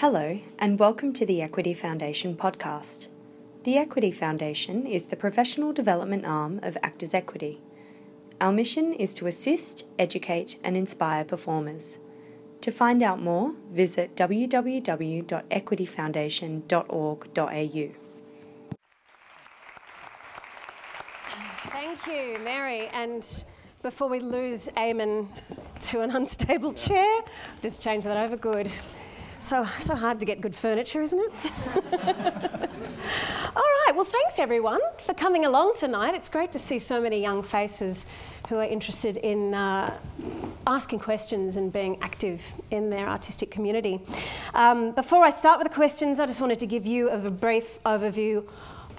Hello, and welcome to the Equity Foundation podcast. The Equity Foundation is the professional development arm of Actors Equity. Our mission is to assist, educate, and inspire performers. To find out more, visit www.equityfoundation.org.au. Thank you, Mary. And before we lose Eamon to an unstable chair, just change that over. Good. So, so hard to get good furniture, isn't it? All right, well, thanks everyone for coming along tonight. It's great to see so many young faces who are interested in uh, asking questions and being active in their artistic community. Um, before I start with the questions, I just wanted to give you a brief overview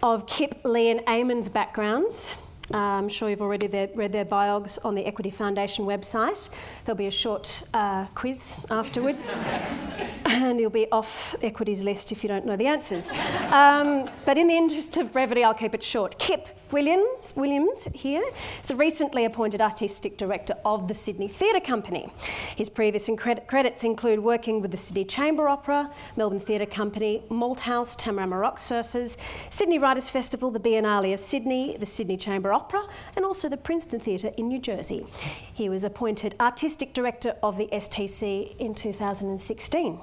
of Kip, Lee, and Eamon's backgrounds. I'm sure you've already read their biogs on the Equity Foundation website. There'll be a short uh, quiz afterwards, and you'll be off Equity's list if you don't know the answers. Um, but in the interest of brevity, I'll keep it short. Kip Williams, Williams here is the recently appointed artistic director of the Sydney Theatre Company. His previous credits include working with the Sydney Chamber Opera, Melbourne Theatre Company, Malthouse, Tamarama Rock Surfers, Sydney Writers Festival, the Biennale of Sydney, the Sydney Chamber Opera, and also the Princeton Theatre in New Jersey. He was appointed artistic director of the STC in 2016.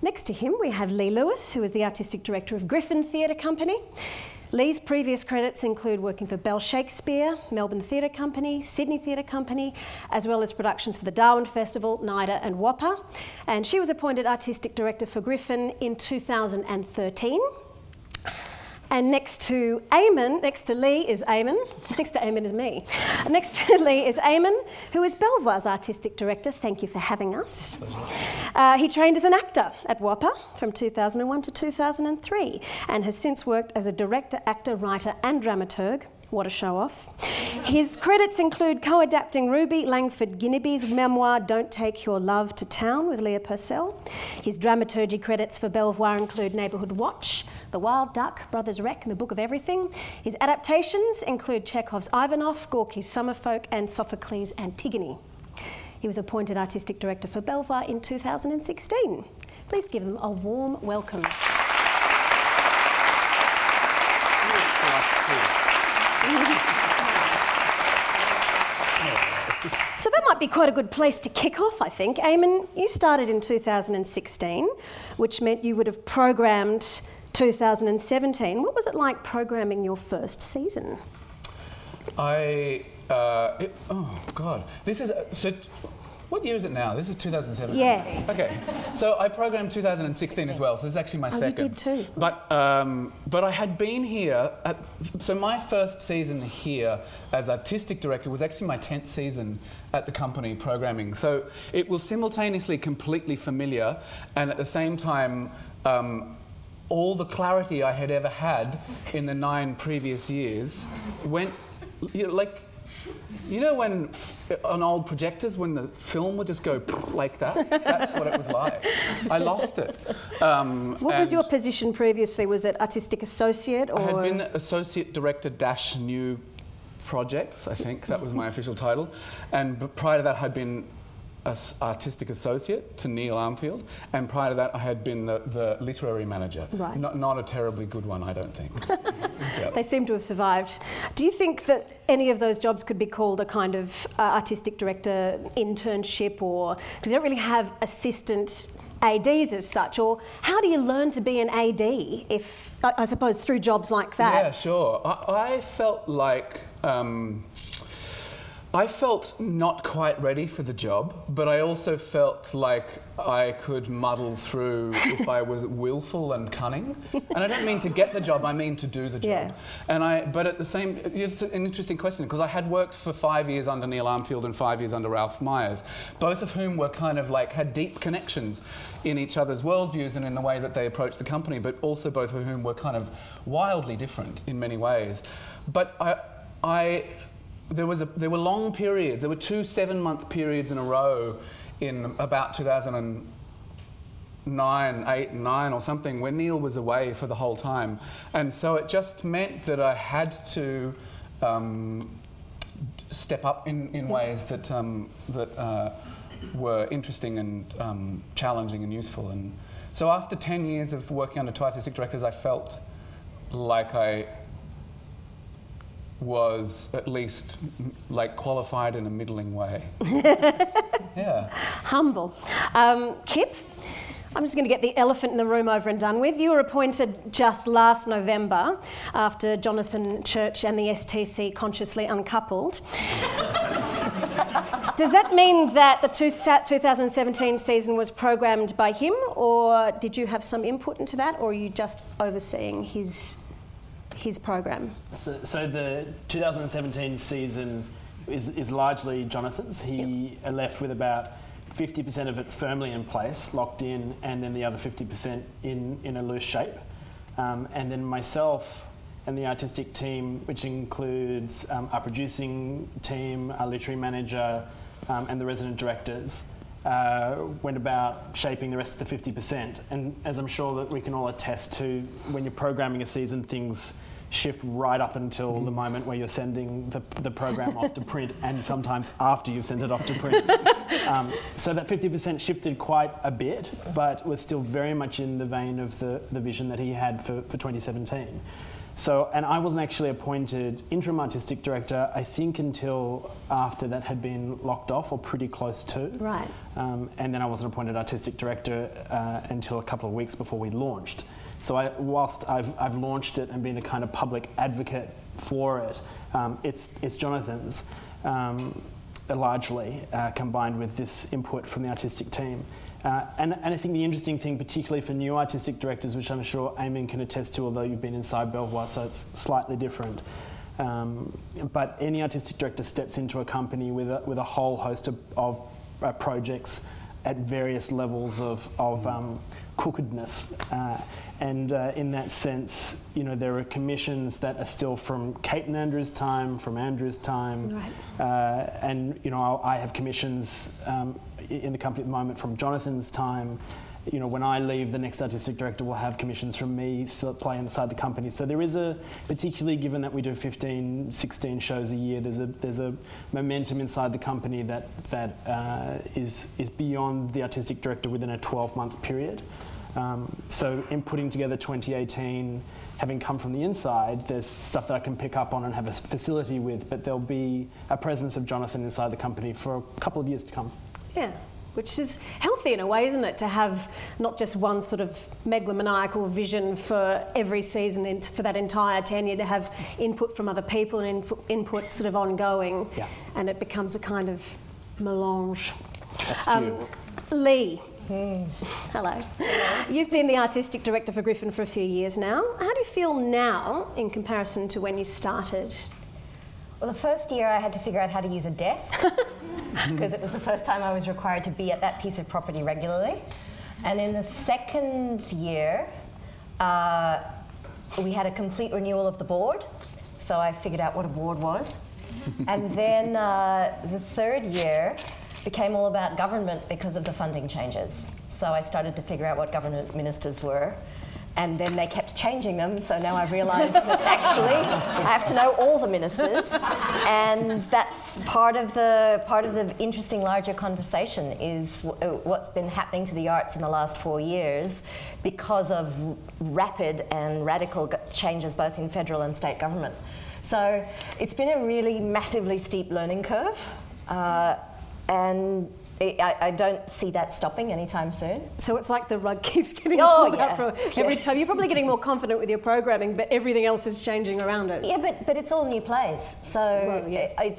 Next to him, we have Lee Lewis, who is the artistic director of Griffin Theatre Company. Lee's previous credits include working for Bell Shakespeare, Melbourne Theatre Company, Sydney Theatre Company, as well as productions for the Darwin Festival, NIDA, and WAAPA. And she was appointed Artistic Director for Griffin in 2013. And next to Eamon, next to Lee is Eamon. Next to Eamon is me. Next to Lee is Eamon, who is Belvoir's artistic director. Thank you for having us. Uh, he trained as an actor at WAAPA from 2001 to 2003 and has since worked as a director, actor, writer, and dramaturg what a show off. His credits include co adapting Ruby Langford Ginibi's memoir Don't Take Your Love to Town with Leah Purcell. His dramaturgy credits for Belvoir include Neighbourhood Watch, The Wild Duck, Brothers Wreck, and The Book of Everything. His adaptations include Chekhov's Ivanov, Gorky's Summerfolk, and Sophocles' Antigone. He was appointed artistic director for Belvoir in 2016. Please give them a warm welcome. So that might be quite a good place to kick off, I think. Eamon, you started in 2016, which meant you would have programmed 2017. What was it like programming your first season? I, uh, it, oh God, this is, so what year is it now? This is 2017. Yes. Okay. So I programmed 2016 as well. So this is actually my oh, second. You did too. But um, but I had been here. At, so my first season here as artistic director was actually my 10th season at the company programming. So it was simultaneously completely familiar and at the same time. Um, all the clarity I had ever had in the nine previous years went, you know, like you know when on old projectors when the film would just go like that? That's what it was like. I lost it. Um, what was your position previously? Was it artistic associate or? I had been associate director dash new projects. I think that was my official title, and prior to that, I'd been artistic associate to Neil Armfield, and prior to that, I had been the, the literary manager. Right. Not, not, a terribly good one, I don't think. yep. They seem to have survived. Do you think that any of those jobs could be called a kind of uh, artistic director internship, or because you don't really have assistant ADs as such, or how do you learn to be an AD if, I, suppose, through jobs like that? Yeah, sure. I, I felt like. Um, I felt not quite ready for the job, but I also felt like I could muddle through if I was willful and cunning. And I don't mean to get the job, I mean to do the job. Yeah. And I, but at the same, it's an interesting question because I had worked for five years under Neil Armfield and five years under Ralph Myers, both of whom were kind of like had deep connections in each other's worldviews and in the way that they approached the company, but also both of whom were kind of wildly different in many ways. But I, I there, was a, there were long periods, there were two seven month periods in a row in about 2009, 8, 9 or something where Neil was away for the whole time. And so it just meant that I had to um, step up in, in ways that, um, that uh, were interesting and um, challenging and useful. And so after 10 years of working under two artistic directors, I felt like I was at least like qualified in a middling way. yeah. Humble. Um, Kip, I'm just going to get the elephant in the room over and done with. You were appointed just last November after Jonathan Church and the STC consciously uncoupled. Does that mean that the 2017 season was programmed by him, or did you have some input into that, or are you just overseeing his his program? So, so the 2017 season is, is largely Jonathan's. He yep. left with about 50% of it firmly in place, locked in, and then the other 50% in, in a loose shape. Um, and then myself and the artistic team, which includes um, our producing team, our literary manager, um, and the resident directors, uh, went about shaping the rest of the 50%. And as I'm sure that we can all attest to, when you're programming a season, things shift right up until the moment where you're sending the, the program off to print and sometimes after you've sent it off to print. Um, so that 50% shifted quite a bit, but was still very much in the vein of the, the vision that he had for, for 2017. So, and I wasn't actually appointed interim artistic director, I think, until after that had been locked off or pretty close to. Right. Um, and then I wasn't appointed artistic director uh, until a couple of weeks before we launched. So, I, whilst I've, I've launched it and been a kind of public advocate for it, um, it's, it's Jonathan's um, largely uh, combined with this input from the artistic team. Uh, and, and, I think the interesting thing, particularly for new artistic directors, which I'm sure Eamon can attest to, although you've been inside Belvoir, so it's slightly different. Um, but any artistic director steps into a company with a, with a whole host of, of uh, projects at various levels of, of um, cookedness. Uh, and uh, in that sense, you know, there are commissions that are still from Kate and Andrew's time, from Andrew's time. Right. Uh, and, you know, I have commissions um, in the company at the moment from Jonathan's time. You know, when I leave, the next artistic director will have commissions from me still at play inside the company. So there is a, particularly given that we do 15, 16 shows a year, there's a there's a momentum inside the company that that uh, is is beyond the artistic director within a 12 month period. Um, so in putting together 2018 having come from the inside, there's stuff that I can pick up on and have a facility with, but there'll be a presence of Jonathan inside the company for a couple of years to come. Yeah. Which is healthy in a way, isn't it? To have not just one sort of megalomaniacal vision for every season and for that entire tenure, to have input from other people and input sort of ongoing, yeah. and it becomes a kind of melange. That's um, Lee, Mm. Hello. You've been the artistic director for Griffin for a few years now. How do you feel now in comparison to when you started? Well, the first year I had to figure out how to use a desk because it was the first time I was required to be at that piece of property regularly. And in the second year, uh, we had a complete renewal of the board, so I figured out what a board was. and then uh, the third year became all about government because of the funding changes. So I started to figure out what government ministers were and then they kept changing them. So now I've realised that actually I have to know all the ministers, and that's part of the part of the interesting larger conversation is w- uh, what's been happening to the arts in the last four years because of r- rapid and radical g- changes both in federal and state government. So it's been a really massively steep learning curve. Uh, and I, I, don't see that stopping anytime soon. So it's like the rug keeps getting oh, pulled yeah. out from every yeah. time. You're probably getting more confident with your programming, but everything else is changing around it. Yeah, but, but it's all new plays. So well, yeah.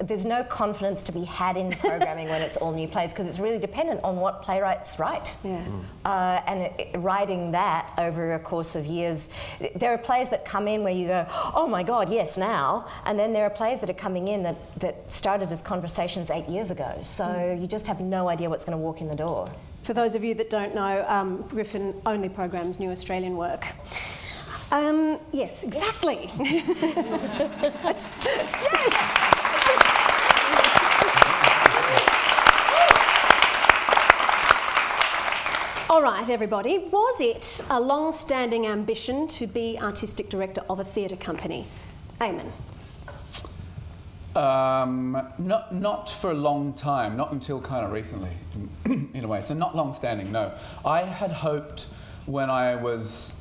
there's no confidence to be had in programming when it's all new plays because it's really dependent on what playwrights write. Yeah. Mm. Uh, and it, it, writing that over a course of years, there are plays that come in where you go, oh my God, yes, now. And then there are plays that are coming in that, that started as conversations eight years ago. So mm. you just just have no idea what's going to walk in the door. For those of you that don't know, um, Griffin only programs new Australian work. Um, yes, exactly. yes. yes. All right, everybody. Was it a long standing ambition to be artistic director of a theatre company? Eamon. Um, not, not for a long time, not until kind of recently, in a way. So not long standing, no. I had hoped when I was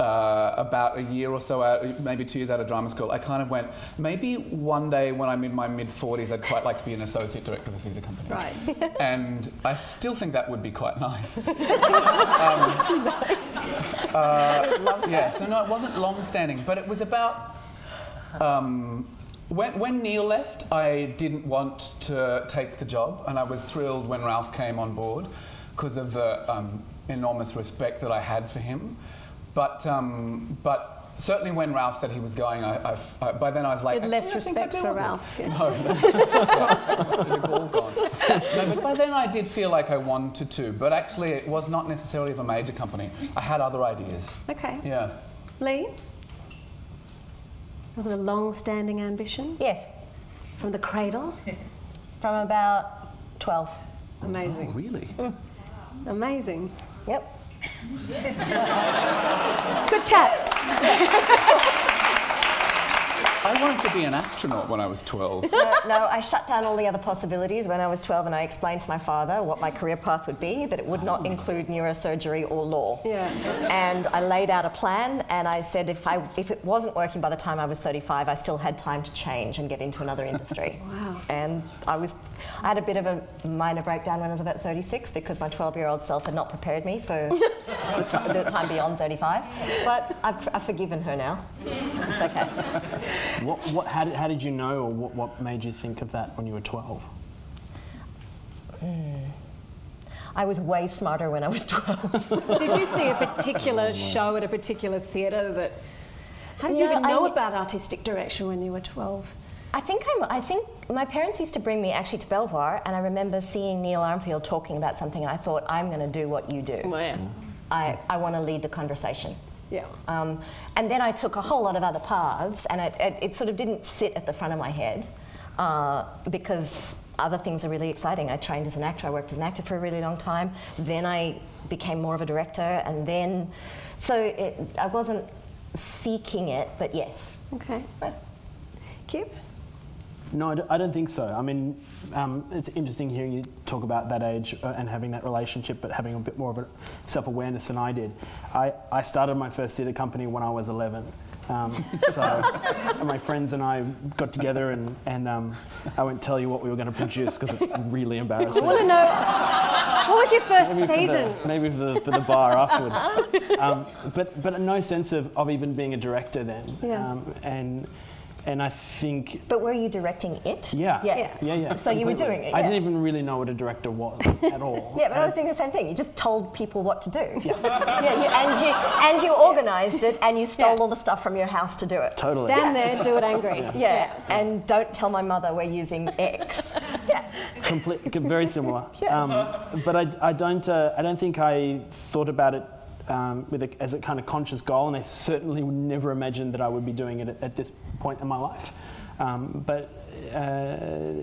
uh, about a year or so out, maybe two years out of drama school, I kind of went, maybe one day when I'm in my mid 40s, I'd quite like to be an associate director of a theatre company. Right. And I still think that would be quite nice. um, uh, yeah, so no, it wasn't long standing, but it was about. Um, when, when Neil left, I didn't want to take the job, and I was thrilled when Ralph came on board because of the um, enormous respect that I had for him. But, um, but certainly when Ralph said he was going, I, I, I, by then I was like, less "Actually, I respect for Ralph, yeah. No, all gone. No, but by then I did feel like I wanted to, but actually it was not necessarily of a major company. I had other ideas. Okay. Yeah. Lee? Was it a long standing ambition Yes, from the cradle? from about 12. Amazing. Oh, really? Mm. Amazing. Yep. Good chat. I wanted to be an astronaut when I was 12. no, no, I shut down all the other possibilities when I was 12 and I explained to my father what my career path would be, that it would not oh. include neurosurgery or law. Yeah. And I laid out a plan and I said if, I, if it wasn't working by the time I was 35, I still had time to change and get into another industry. Wow. And I was, I had a bit of a minor breakdown when I was about 36 because my 12 year old self had not prepared me for the, ti- the time beyond 35. But I've, I've forgiven her now. It's okay. What, what, how, did, how did you know, or what, what made you think of that when you were 12? Hmm. I was way smarter when I was 12. Did you see a particular oh, show at a particular theatre that. How did you even know kn- about artistic direction when you were 12? I think I'm, I think my parents used to bring me actually to Belvoir, and I remember seeing Neil Armfield talking about something, and I thought, I'm going to do what you do. yeah. I, I want to lead the conversation. Yeah. Um, and then I took a whole lot of other paths, and it, it, it sort of didn't sit at the front of my head uh, because other things are really exciting. I trained as an actor, I worked as an actor for a really long time. Then I became more of a director, and then, so it, I wasn't seeking it, but yes. Okay. Kip? No, I don't think so. I mean, um, it's interesting hearing you talk about that age uh, and having that relationship, but having a bit more of a self awareness than I did. I, I started my first theatre company when I was 11. Um, so my friends and I got together, and, and um, I won't tell you what we were going to produce because it's really embarrassing. I want to know what was your first Maybe for the- season? maybe for the, for the bar afterwards. Um, but, but no sense of, of even being a director then. Yeah. Um, and, and I think But were you directing it? yeah. Yeah. Yeah, yeah. So you were doing it, I didn't even really know what a director was at all. Yeah, but I was doing the same thing. You just told people what to do. Yeah. yeah you, and you and you organised it, and you stole Yeah. all the stuff from your house to do it. Totally. Stand there, do it angry. Yeah. And don't tell my mother we're using X. yeah. Complete, very similar. Yeah. Um, but I, I don't. Uh, I don't think I thought about it um, with a, as a kind of conscious goal, and I certainly would never imagine that I would be doing it at, at this point in my life. Um, but uh,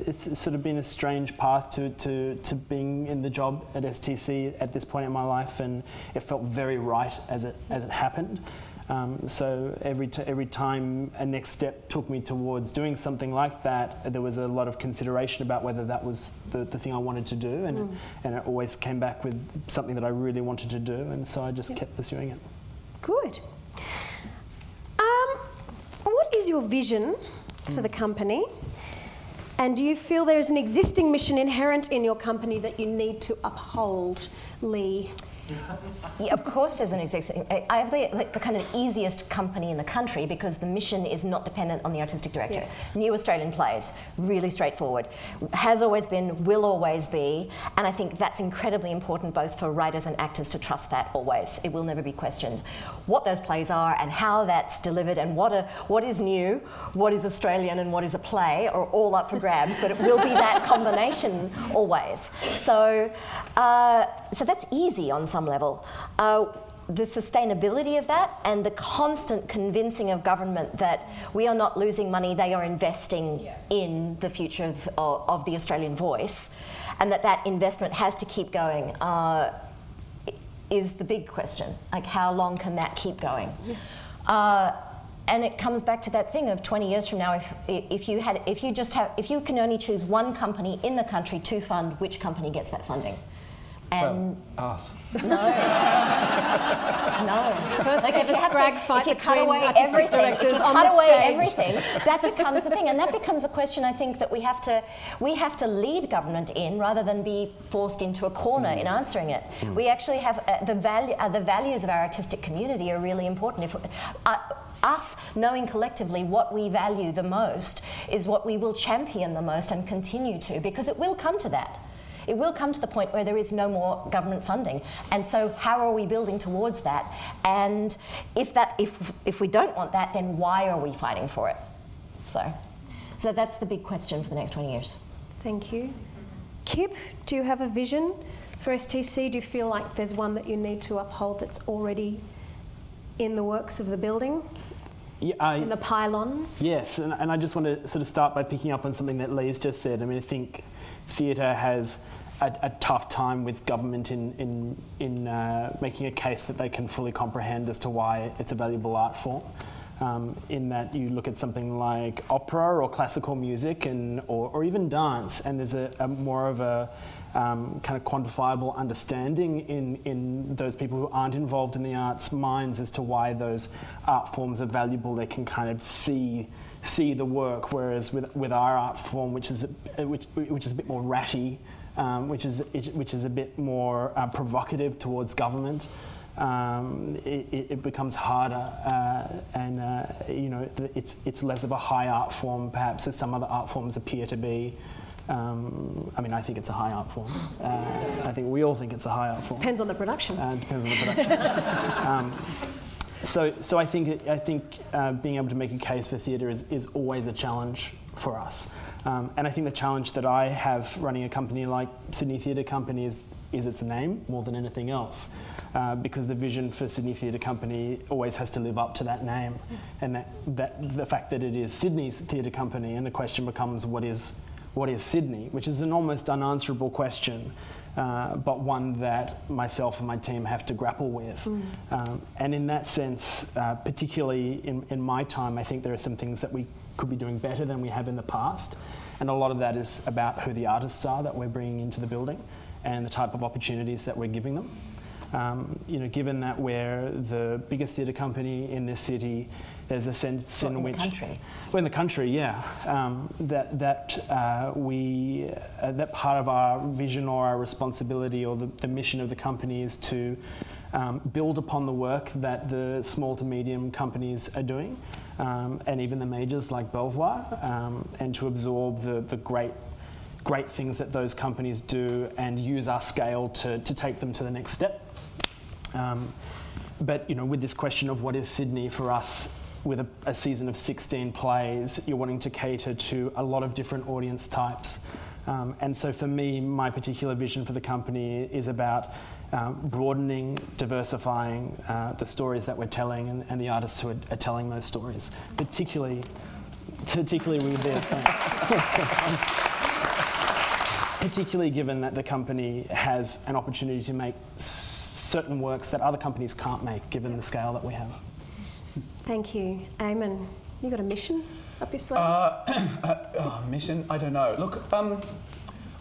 it's sort of been a strange path to, to, to being in the job at STC at this point in my life, and it felt very right as it as it happened. Um, so every, t- every time a next step took me towards doing something like that, there was a lot of consideration about whether that was the, the thing I wanted to do, and, and it always came back with something that I really wanted to do, and so I just kept pursuing it. Good. Um, what is your vision for the company? And do you feel there is an existing mission inherent in your company that you need to uphold, Lee? Yeah, of course, there's an existing. I have the, like, the kind of easiest company in the country because the mission is not dependent on the artistic director. Yeah. New Australian plays, really straightforward. Has always been, will always be, and I think that's incredibly important both for writers and actors to trust that always. It will never be questioned. What those plays are and how that's delivered and what a, what is new, what is Australian, and what is a play are all up for grabs. But it will be that combination always. So, uh, so that's easy on some level. Uh, the sustainability of that and the constant convincing of government that we are not losing money, they are investing in the future of, of the Australian voice, and that that investment has to keep going. Uh, is the big question. Like, how long can that keep going? Uh, and it comes back to that thing of 20 years from now, if, if you had, if you just have, if you can only choose one company in the country to fund, which company gets that funding? And well, us. no, no. First Like if ever you have scrag to, fight if you cut away everything, if you cut away stage. everything, that becomes the thing, and that becomes a question I think that we have to we have to lead government in rather than be forced into a corner in answering it. We actually have uh, the value uh, the values of our artistic community are really important. If uh, us knowing collectively what we value the most is what we will champion the most and continue to, because it will come to that. It will come to the point where there is no more government funding. And so how are we building towards that? And if that if if we don't want that, then why are we fighting for it? So so that's the big question for the next 20 years. Thank you. Kip, do you have a vision for STC? Do you feel like there's one that you need to uphold that's already in the works of the building, Yeah, I, in the pylons? Yes, and, and I just want to sort of start by picking up on something that Lee's just said. I mean, I think theatre has a, a tough time with government in, in, in uh, making a case that they can fully comprehend as to why it's a valuable art form. Um, in that you look at something like opera or classical music and, or, or even dance, and there's a, a more of a um, kind of quantifiable understanding in, in those people who aren't involved in the arts minds as to why those art forms are valuable. They can kind of see see the work, whereas with, with our art form, which is a, which, which is a bit more ratty, um, which is which is a bit more uh, provocative towards government. Um, it, it becomes harder, uh, and uh, you know it's it's less of a high art form, perhaps as some other art forms appear to be. Um, I mean, I think it's a high art form. Uh, I think we all think it's a high art form. Depends on the production. Uh, depends on the production. so, so I think I think uh, being able to make a case for theatre is, is always a challenge for us. Um, and I think the challenge that I have running a company like Sydney Theatre Company is, is its name more than anything else. Uh, because the vision for Sydney Theatre Company always has to live up to that name, and that, that the fact that it is Sydney's theatre company, and the question becomes what is what is Sydney, which is an almost unanswerable question, uh, but one that myself and my team have to grapple with. Um, and in that sense, uh, particularly in, in my time, I think there are some things that we could be doing better than we have in the past. And a lot of that is about who the artists are that we're bringing into the building and the type of opportunities that we're giving them. Um, you know, given that we're the biggest theatre company in this city, there's a sense Well, in in the which country. well, in the country, yeah, um, that that uh, we uh, that part of our vision or our responsibility or the, the mission of the company is to um, build upon the work that the small to medium companies are doing, um, and even the majors like Belvoir, um, and to absorb the the great great things that those companies do and use our scale to, to take them to the next step. Um, but you know, with this question of what is Sydney for us, with a, a season of 16 plays, you're wanting to cater to a lot of different audience types. Um, and so for me, my particular vision for the company is about um, broadening, diversifying uh, the stories that we're telling and, and the artists who are, are telling those stories, particularly, particularly with their particularly given that the company has an opportunity to make certain works that other companies can't make, given the scale that we have. Thank you. Eamon, you got a mission up your sleeve? Uh, oh, mission? I don't know. Look, um,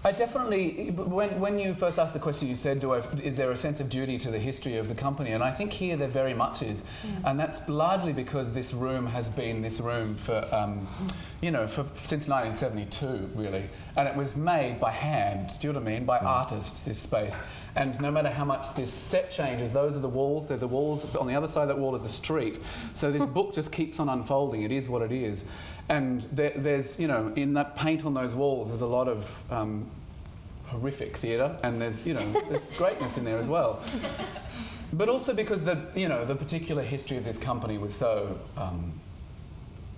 I definitely, when, when you first asked the question, you said, Do I, is there a sense of duty to the history of the company? And I think here there very much is. And that's largely because this room has been this room for, um, you know, for, since 1972, really. And it was made by hand, do you know what I mean? By artists, this space. And no matter how much this set changes, those are the walls, they're the walls. On the other side of that wall is the street. So this book just keeps on unfolding. It is what it is. And there, there's, you know, in that paint on those walls, there's a lot of um, horrific theatre, and there's, you know, there's greatness in there as well. But also because the, you know, the particular history of this company was so um,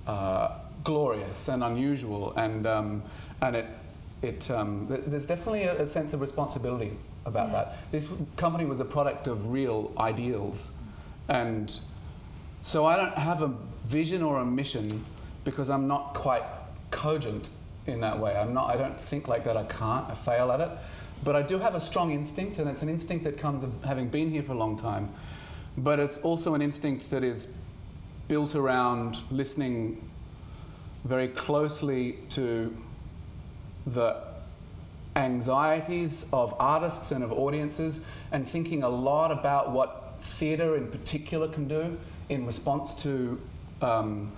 uh, glorious and unusual, and um, and it, it, um, th- there's definitely a, a sense of responsibility about that. This company was a product of real ideals, and so I don't have a vision or a mission because I'm not quite cogent in that way. I'm not. I don't think like that. I can't. I fail at it. But I do have a strong instinct, and it's an instinct that comes of having been here for a long time. But it's also an instinct that is built around listening very closely to the anxieties of artists and of audiences and thinking a lot about what theatre in particular can do in response to um,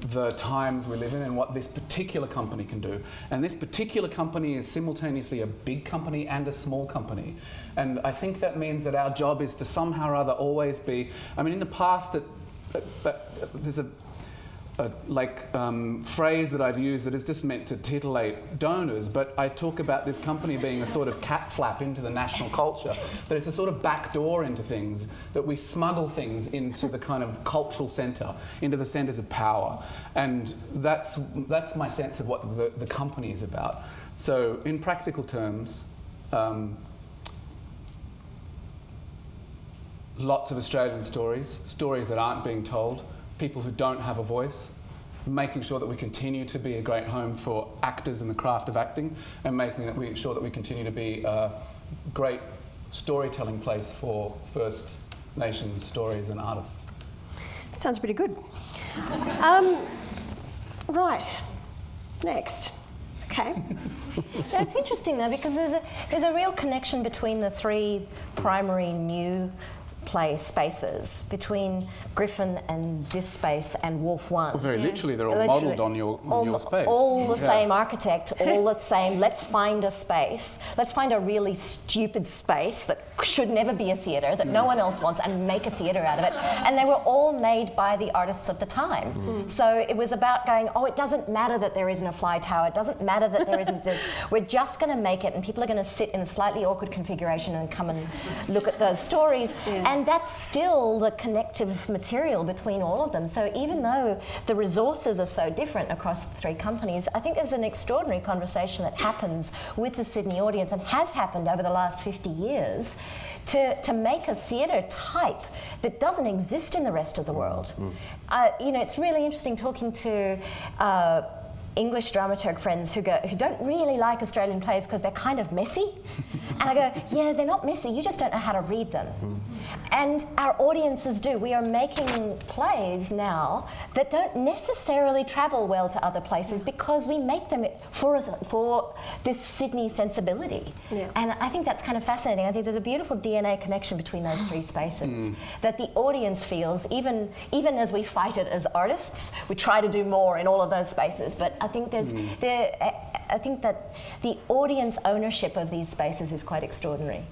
the times we live in and what this particular company can do. And this particular company is simultaneously a big company and a small company. And I think that means that our job is to somehow or other always be. I mean, in the past, that, that there's a a like um, phrase that I've used that is just meant to titillate donors, but I talk about this company being a sort of cat flap into the national culture, that it's a sort of back door into things, that we smuggle things into the kind of cultural centre, into the centres of power. And that's, that's my sense of what the, the company is about. So, in practical terms, um, lots of Australian stories, stories that aren't being told people who don't have a voice, making sure that we continue to be a great home for actors in the craft of acting, and making that we, sure that we continue to be a great storytelling place for First Nations stories and artists. That sounds pretty good. um, right, next. Okay. That's interesting though because there's a there's a real connection between the three primary new play spaces between Griffin and this space and Wharf One. Well, very yeah. literally, they're all literally. modelled on your, on all, your space. All the yeah. same architect, all the same. Let's find a space. Let's find a really stupid space that should never be a theatre, that mm. no one else wants, and make a theatre out of it. And they were all made by the artists of the time. Mm. So it was about going, oh, it doesn't matter that there isn't a fly tower. It doesn't matter that there isn't this. We're just going to make it, and people are going to sit in a slightly awkward configuration and come and look at those stories. Yeah. And that's still the connective material between all of them. So even though the resources are so different across the three companies, I think there's an extraordinary conversation that happens with the Sydney audience and has happened over the last 50 years to, to make a theatre type that doesn't exist in the rest of the world. Mm. Uh, you know, it's really interesting talking to uh, English dramaturg friends who go who don't really like Australian plays because they're kind of messy. and I go, yeah, they're not messy. You just don't know how to read them. Mm. And our audiences do. We are making plays now that don't necessarily travel well to other places because we make them for us, for this Sydney sensibility. Yeah. And I think that's kind of fascinating. I think there's a beautiful DNA connection between those three spaces mm. that the audience feels even even as we fight it as artists. We try to do more in all of those spaces, but I think there's mm. there. I think that the audience ownership of these spaces is quite extraordinary.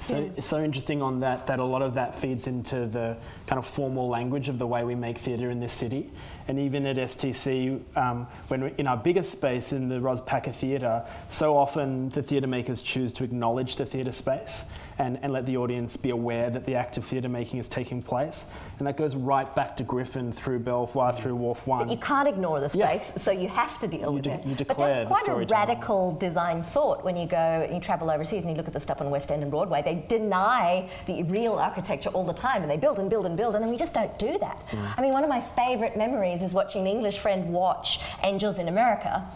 So it's so interesting on that that a lot of that feeds into the kind of formal language of the way we make theatre in this city. And even at STC, um, when we're in our biggest space in the Ros Packer Theatre, so often the theatre makers choose to acknowledge the theatre space and, and let the audience be aware that the act of theatre making is taking place. And that goes right back to Griffin through Belvoir, through Wharf One. But you can't ignore the space, yeah. so you have to deal you with de- it. You declare but that's quite a radical design thought when you go and you travel overseas and you look at the stuff on West End and Broadway. They deny the real architecture all the time and they build and build and build, and then we just don't do that. Mm. I mean, one of my favourite memories is watching an English friend watch Angels in America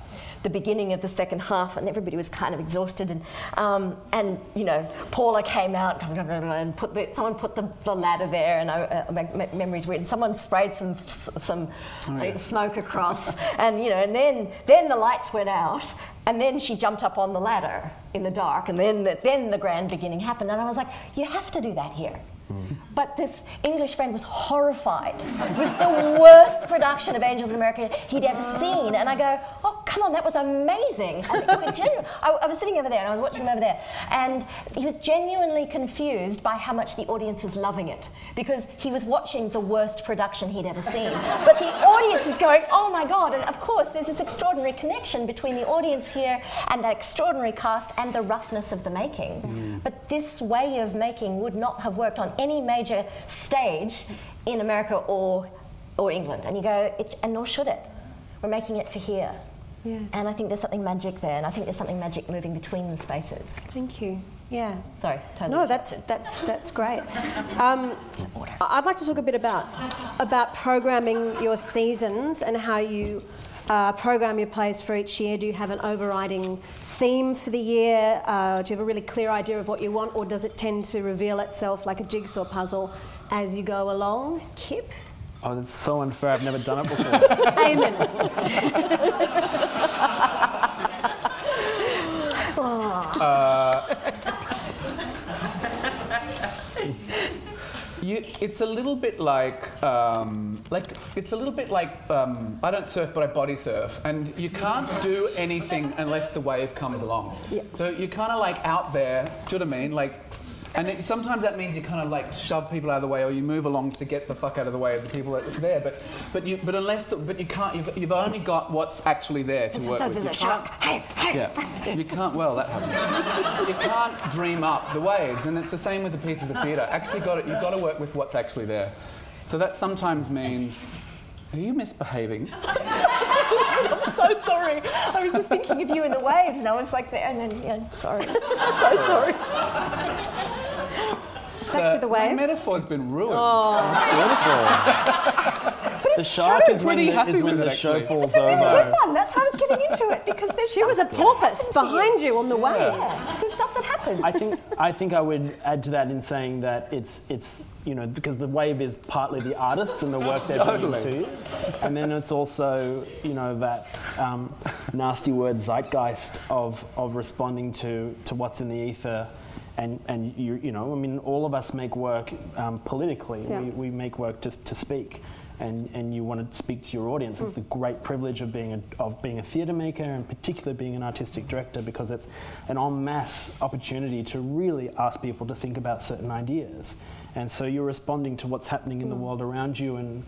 the beginning of the second half, and everybody was kind of exhausted. And, um, and you know, Paula came out and put the, someone put the, the ladder there, and I, uh, my memory's weird. And someone sprayed some some oh, yeah. smoke across, and you know, and then then the lights went out, and then she jumped up on the ladder in the dark, and then the, then the grand beginning happened. And I was like, you have to do that here. But this English friend was horrified. It was the worst production of Angels in America he'd ever seen. And I go, oh, come on, that was amazing. I, genu- I, I was sitting over there and I was watching him over there. And he was genuinely confused by how much the audience was loving it because he was watching the worst production he'd ever seen. But the audience is going, oh my God. And of course, there's this extraordinary connection between the audience here and that extraordinary cast and the roughness of the making. Mm. But this way of making would not have worked on any major stage in America or, or England. And you go, and nor should it. We're making it for here. Yeah. And I think there's something magic there, and I think there's something magic moving between the spaces. Thank you. Yeah. Sorry, totally. No, that's that's that's great. Um, I'd like to talk a bit about about programming your seasons and how you uh, program your plays for each year. Do you have an overriding theme for the year? Uh, do you have a really clear idea of what you want, or does it tend to reveal itself like a jigsaw puzzle as you go along? Kip? Oh, that's so unfair. I've never done it before. Amen. You, it's a little bit like, um, like it's a little bit like um, I don't surf, but I body surf, and you can't do anything unless the wave comes along. Yeah. So you're kind of like out there. Do you know what I mean? Like, and it, sometimes that means you kind of like shove people out of the way, or you move along to get the fuck out of the way of the people that that's there. But, but you, but unless, the, but you can't. You've, you've only got what's actually there to work Sometimes with. there's You a can't- shark. Hey, hey. yeah, you can't. Well, that happens. you can't dream up the waves, and it's the same with the pieces of theatre. Actually, got it. You've got to work with what's actually there. So that sometimes means. Are you misbehaving? I'm so sorry. I was just thinking of you in the waves, and I was like, there, and then, yeah, sorry. so sorry. Back to the waves. My metaphor's been ruined. Oh, Beautiful. the shark is when, Pretty the, happy is when with the it, show actually. falls Really good one. That's how I was getting into it because there's She was a stuff porpoise happens to you. behind you on the wave. Yeah, there's stuff that happens. I think I think I would add to that in saying that it's it's you know because the wave is partly the artists and the work they're Totally. bringing to and then it's also you know that um, nasty word zeitgeist of of responding to to what's in the ether. And, and you, you know, I mean, all of us make work um, politically. Yeah. We, we make work to, to speak, and, and you want to speak to your audience. It's the great privilege of being a, of being a theatre maker, and particularly being an artistic director, because it's an en masse opportunity to really ask people to think about certain ideas. And so you're responding to what's happening in the world around you, and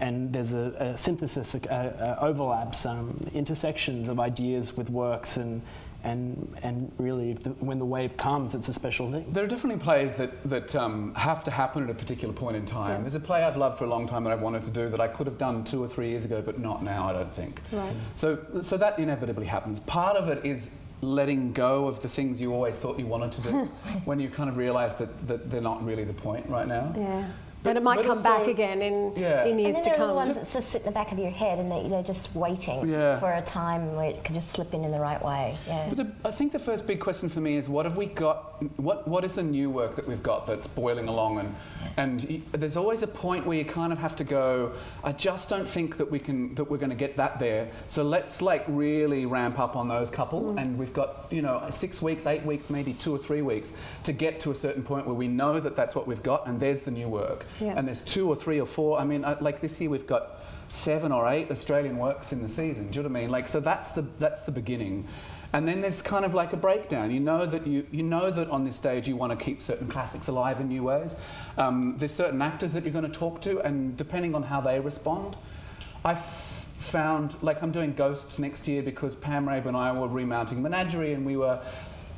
and there's a, a synthesis, a, a overlaps, um, intersections of ideas with works, and and and really, if the, when the wave comes, it's a special thing. There are definitely plays that, that um, have to happen at a particular point in time. There's a play I've loved for a long time that I've wanted to do that I could have done two or three years ago, but not now, I don't think. Right. So, so that inevitably happens. Part of it is letting go of the things you always thought you wanted to do when you kind of realise that, that they're not really the point right now. Yeah. But- But, it might but come back also- again in, Yeah. in And years and to then there are the come. ones that just sit in the back of your head and they, they're just waiting Yeah. for a time where it can just slip in in the right way. Yeah. But the, I think the first big question for me is what have we got? What what is the new work that we've got that's boiling along? And and y- there's always a point where you kind of have to go. I just don't think that we can that we're going to get that there. So let's like really ramp up on those couple. Mm. And we've got you know six weeks, eight weeks, maybe two or three weeks to get to a certain point where we know that that's what we've got, and there's the new work. Yeah. And there's two or three or four. I mean, I, like this year we've got seven or eight Australian works in the season. Do you know what I mean? Like, so that's the that's the beginning, and then there's kind of like a breakdown. You know that you you know that on this stage you want to keep certain classics alive in new ways. Um, there's certain actors that you're going to talk to, and depending on how they respond, I've found like I'm doing Ghosts next year because Pam Rabe and I were remounting Menagerie, and we were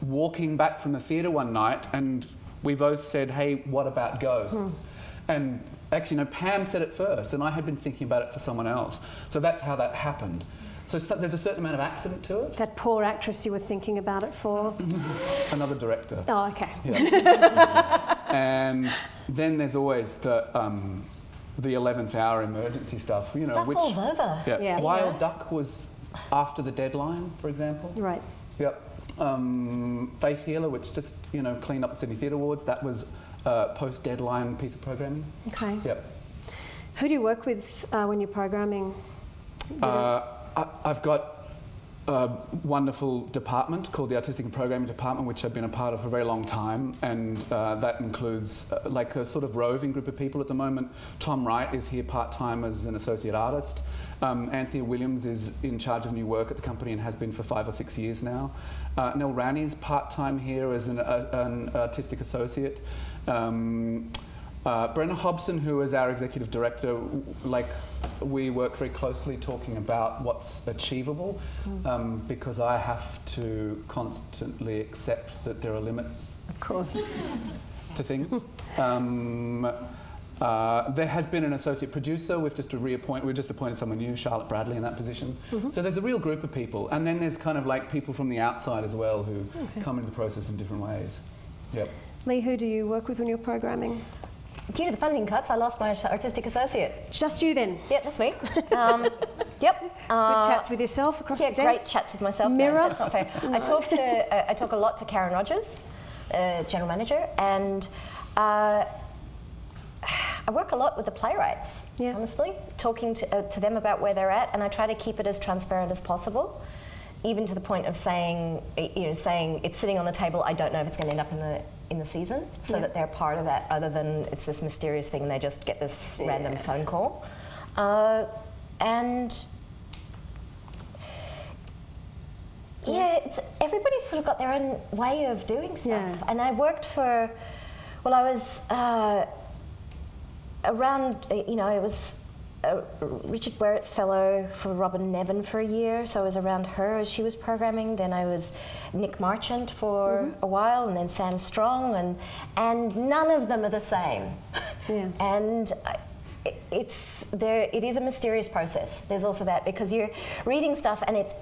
walking back from the theatre one night, and we both said, "Hey, what about ghosts?" And actually, no, Pam said it first, and I had been thinking about it for someone else. So that's how that happened. So, so there's a certain amount of accident to it. That poor actress you were thinking about it for. Another director. Oh, okay. Yeah. and then there's always the um, the 11th hour emergency stuff. You know, Stuff which falls over. Yeah. Yeah. Wild Yeah. Duck was after the deadline, for example. Right. Yep. Um, Faith Healer, which just you know cleaned up the Sydney Theatre Awards, that was a post-deadline piece of programming. Okay. Yep. Who do you work with uh, when you're programming? You Uh, I, I've got a wonderful department called the Artistic and Programming Department, which I've been a part of for a very long time, and uh, that includes uh, like a sort of roving group of people at the moment. Tom Wright is here part time as an associate artist. Um, Anthea Williams is in charge of new work at the company and has been for five or six years now. Uh, Nell Ranney is part time here as an, uh, an artistic associate. Um, uh, Brenna Hobson, who is our executive director, w- like we work very closely talking about what's achievable, um, because I have to constantly accept that there are limits of course. to things. um, uh, there has been an associate producer. We've just reappoint. We've just appointed someone new, Charlotte Bradley, in that position. So there's a real group of people, and then there's kind of like people from the outside as well who come into the process in different ways. Yep. Lee, who do you work with when you're programming? Due to the funding cuts, I lost my artistic associate. Just you then. Yeah, just me. Um, yep. Good Uh, chats with yourself across yeah, the great chats with myself. No, Mirror? that's not fair. I talk to uh, I talk a lot to Karen Rodgers, uh, general manager, and uh, I work a lot with the playwrights, Yeah. honestly, talking to, uh, to them about where they're at, and I try to keep it as transparent as possible, even to the point of saying, you know, saying it's sitting on the table. I don't know if it's going to end up in the in the season, so Yeah. that they're part of that, other than it's this mysterious thing. and They just get this random phone call, uh, and yeah, it's, everybody's sort of got their own way of doing stuff. Yeah. And I worked for, well, I was uh, around, uh, you know, I was a Richard Wherrett Fellow for Robin Nevin for a year, so I was around her as she was programming. Then I was Nick Marchand for mm-hmm. a while, and then Sam Strong, and and none of them are the same. Yeah. and I, it's there. It is a mysterious process. There's also that because you're reading stuff, and it's.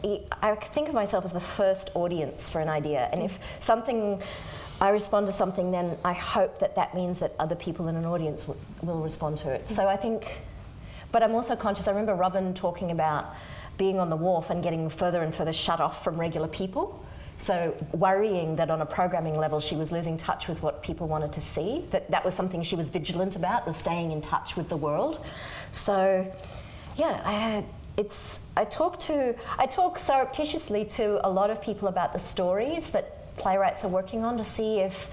I think of myself as the first audience for an idea, and if something. I respond to something, then I hope that that means that other people in an audience w- will respond to it. So I think, but I'm also conscious. I remember Robin talking about being on the wharf and getting further and further shut off from regular people. So worrying that on a programming level she was losing touch with what people wanted to see. That that was something she was vigilant about, was staying in touch with the world. So, yeah, I. It's. I talk to. I talk surreptitiously to a lot of people about the stories that playwrights are working on to see if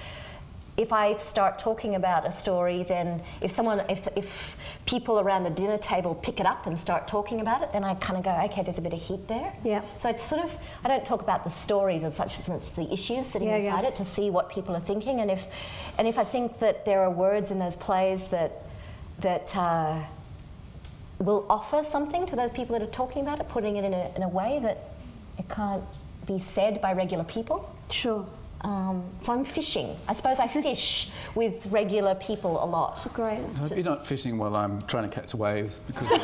if I start talking about a story, then if someone, if, if people around the dinner table pick it up and start talking about it, then I kind of go, okay, there's a bit of heat there. Yeah. So I sort of, I don't talk about the stories as such as it's the issues sitting Yeah, yeah. inside it to see what people are thinking, and if, and if I think that there are words in those plays that, that. Uh, will offer something to those people that are talking about it, putting it in a, in a way that it can't be said by regular people. Sure. Um, so I'm fishing. I suppose I fish with regular people a lot. Great. I hope you're not fishing while I'm trying to catch waves because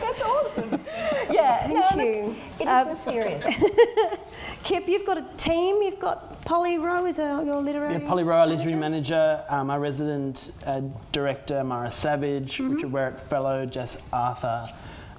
That's awesome. Yeah, no, Thank look, you. it is Um, mysterious. Kip, you've got a team. You've got Polly Rowe as a, your literary. Yeah, Polly Rowe, our literary manager, um, our resident uh, director, Mara Savage, Richard Wherrett Fellow, Jess Arthur,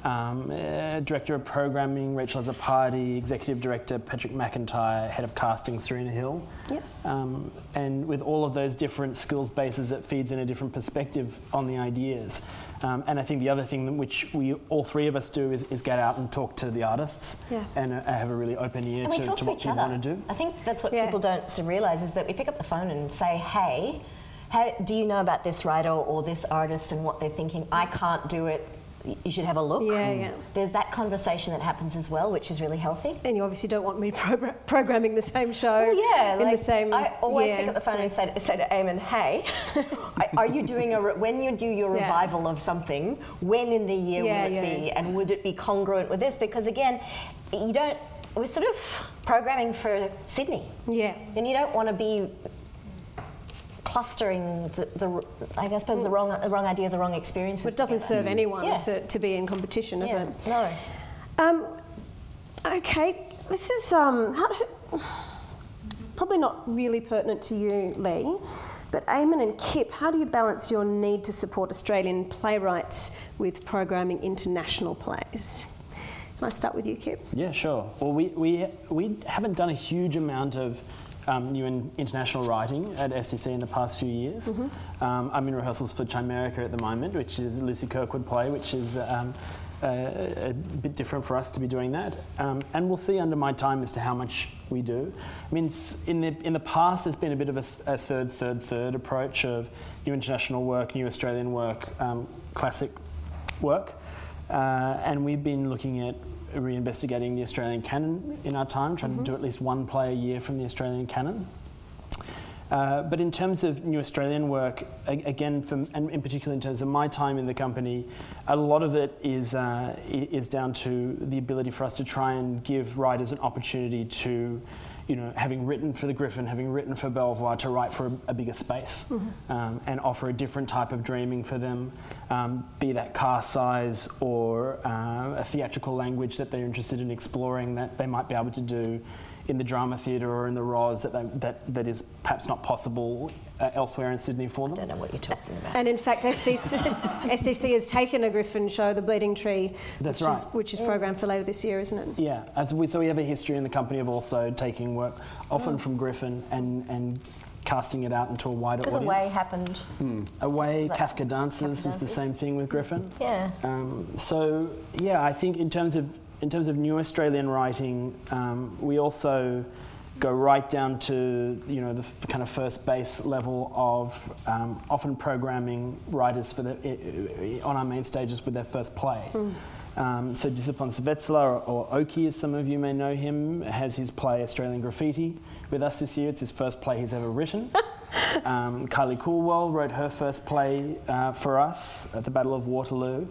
um, uh, director of programming, Rachel Azzopardi, executive director, Patrick McIntyre, head of casting, Serena Hill. Yep. Um, and with all of those different skills bases, it feeds in a different perspective on the ideas. Um, and I think the other thing which we all three of us do is, is get out and talk to the artists Yeah. and uh, have a really open ear And to, to to what each people want to do. I think that's what Yeah. people don't sort realise is that we pick up the phone and say, hey, how, do you know about this writer or this artist and what they're thinking? I can't do it. You should have a look. Yeah, hmm. yeah. There's that conversation that happens as well, which is really healthy. And you obviously don't want me progra- programming the same show. Well, yeah, in like, the same. I always yeah, pick up the phone so- and say to, say to Eamon, "Hey, are you doing a re- when you do your revival of something? When in the year will it be, and would it be congruent with this? Because again, you don't. We're sort of programming for Sydney, Yeah. and you don't want to be clustering the, the I guess the wrong the wrong ideas, the wrong experiences. But it doesn't together. serve anyone Yeah. to, to be in competition, does Yeah, it? no. Um, okay, this is um, how do, probably not really pertinent to you, Lee, but Eamon and Kip, how do you balance your need to support Australian playwrights with programming international plays? Can I start with you, Kip? Yeah, sure. Well, we, we, we haven't done a huge amount of um, new and international writing at STC in the past few years. Um, I'm in rehearsals for Chimerica at the moment, which is a Lucy Kirkwood play, which is um, a, a bit different for us to be doing that. Um, and we'll see under my time as to how much we do. I mean, in the, in the past, there's been a bit of a, th- a third, third, third approach of new international work, new Australian work, um, classic work. Uh, and we've been looking at reinvestigating the Australian canon in our time, trying to do at least one play a year from the Australian canon. Uh, but in terms of new Australian work, a- again, from, and in particular in terms of my time in the company, a lot of it is, uh, is down to the ability for us to try and give writers an opportunity to, you know, having written for the Griffin, having written for Belvoir, to write for a, a bigger space um, and offer a different type of dreaming for them, um, be that cast size or uh, a theatrical language that they're interested in exploring that they might be able to do in the drama theatre or in the ROS that, they, that, that is perhaps not possible uh, elsewhere in Sydney for them. I don't know what you're talking about. And in fact, STC, STC has taken a Griffin show, The Bleeding Tree, That's which, is, which is programmed for later this year, isn't it? Yeah, as we, so we have a history in the company of also taking work, often from Griffin, and, and casting it out into a wider Because audience. Away happened. Away, Like Kafka Dances Kafka was the same thing with Griffin. Yeah. Um, so yeah, I think in terms of in terms of new Australian writing, um, we also go right down to you know the f- kind of first base level of um, often programming writers for the i- i- on our main stages with their first play. Um, so Disapol Savetsila, or, or Oki, as some of you may know him, has his play Australian Graffiti with us this year. It's his first play he's ever written. Um, Kylie Coolwell wrote her first play uh, for us at the Battle of Waterloo.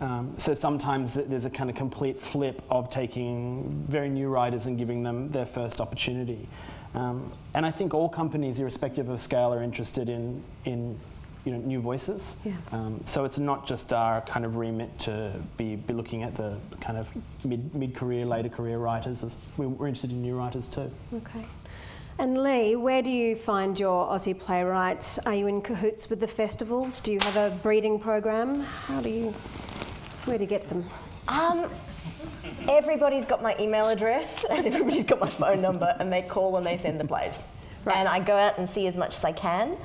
Um, so sometimes there's a kind of complete flip of taking very new writers and giving them their first opportunity. Um, and I think all companies, irrespective of scale, are interested in, in you know, new voices. Yeah. Um, so it's not just our kind of remit to be, be looking at the kind of mid, mid-career, later career writers. As we- we're interested in new writers too. Okay. And Lee, where do you find your Aussie playwrights? Are you in cahoots with the festivals? Do you have a breeding program? How do you, where to get them? Um, everybody's got my email address and everybody's got my phone number, and they call and they send the plays. Right. And I go out and see as much as I can.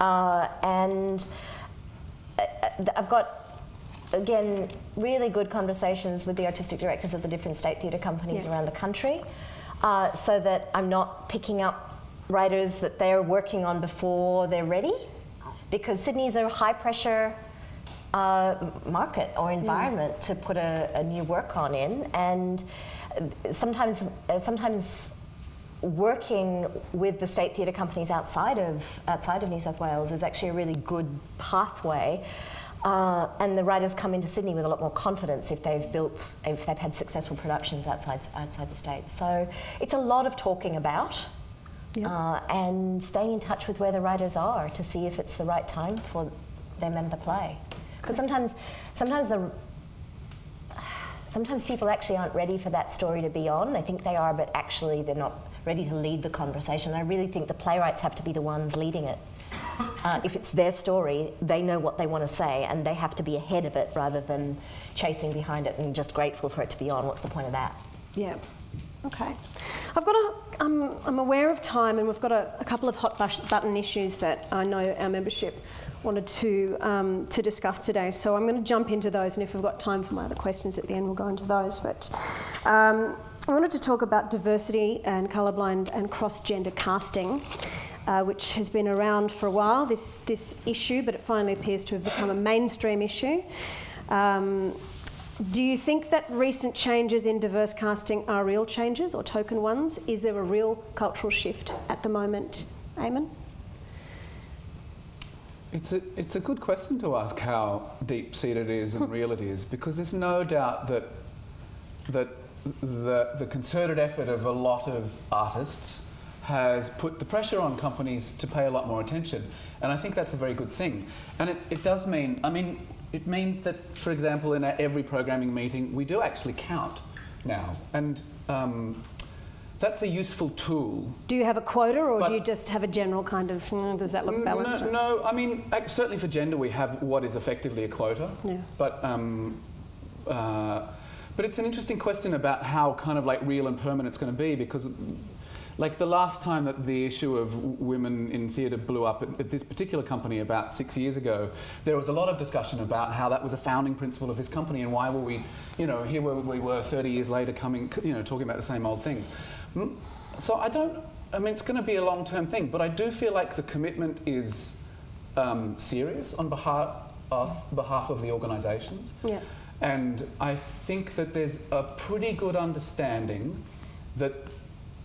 Uh, and uh, uh, I've got, again, really good conversations with the artistic directors of the different state theatre companies Yeah. around the country uh, so that I'm not picking up writers that they're working on before they're ready. Because Sydney's a high pressure uh, market or environment to put a, a new work on in, and sometimes, uh, sometimes working with the state theatre companies outside of outside of New South Wales is actually a really good pathway. Uh, and the writers come into Sydney with a lot more confidence if they've built, if they've had successful productions outside outside the state. So it's a lot of talking about, Yep. uh, and staying in touch with where the writers are to see if it's the right time for them and the play. Because sometimes, sometimes the sometimes people actually aren't ready for that story to be on. They think they are, but actually they're not ready to lead the conversation. I really think the playwrights have to be the ones leading it. Uh, if it's their story, they know what they want to say, and they have to be ahead of it rather than chasing behind it and just grateful for it to be on. What's the point of that? Yeah. Okay. I've got a, um, I'm aware of time and we've got a, a couple of hot button issues that I know our membership wanted to, um, to discuss today. So I'm going to jump into those and if we've got time for my other questions at the end, we'll go into those. But um, I wanted to talk about diversity and colourblind and cross-gender casting. Uh, which has been around for a while, this, this issue, but it finally appears to have become a mainstream issue. Um, do you think that recent changes in diverse casting are real changes or token ones? Is there a real cultural shift at the moment, Eamon? It's a, it's a good question to ask how deep seated it is and real it is, because there's no doubt that, that the, the concerted effort of a lot of artists has put the pressure on companies to pay a lot more attention. And I think that's a very good thing. And it, it does mean, I mean, it means that, for example, in every programming meeting, we do actually count now. And um, that's a useful tool Do you have a quota or But- do you just have a general kind of, mm, does that look balanced? no, no, I mean, certainly for gender, we have what is effectively a quota. Yeah. But, um, uh, but it's an interesting question about how kind of like real and permanent it's going to be because, like, the last time that the issue of women in theatre blew up at, at this particular company about six years ago, there was a lot of discussion about how that was a founding principle of this company and why were we, you know, here we were 30 years later coming, you know, talking about the same old things. Mm, So I don't, I mean, it's going to be a long term thing, but I do feel like the commitment is um, serious on behalf of, behalf of the organisations. Yeah. And I think that there's a pretty good understanding that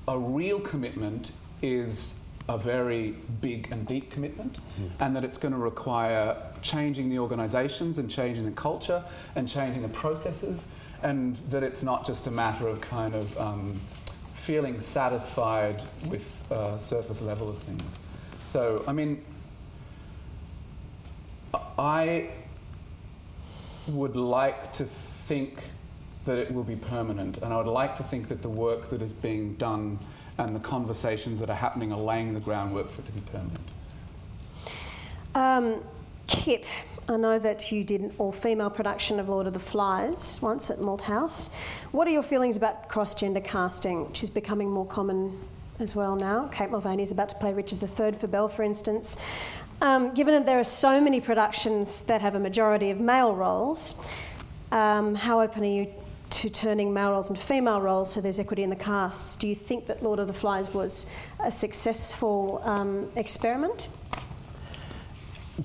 a real commitment is a very big and deep commitment, and that it's going to require changing the organisations and changing the culture and changing the processes, and that it's not just a matter of kind of um, feeling satisfied with uh, surface level of things. So, I mean, I would like to think that it will be permanent, and I would like to think that the work that is being done and the conversations that are happening are laying the groundwork for it to be permanent. Um, Kip, I know that you did an all female production of Lord of the Flies once at Malthouse. What are your feelings about cross gender casting, which is becoming more common as well now. Kate Mulvany is about to play Richard III for Bell, for instance. Um, given that there are so many productions that have a majority of male roles, um, how open are you to turning male roles into female roles so there's equity in the casts? Do you think that Lord of the Flies was a successful um, experiment?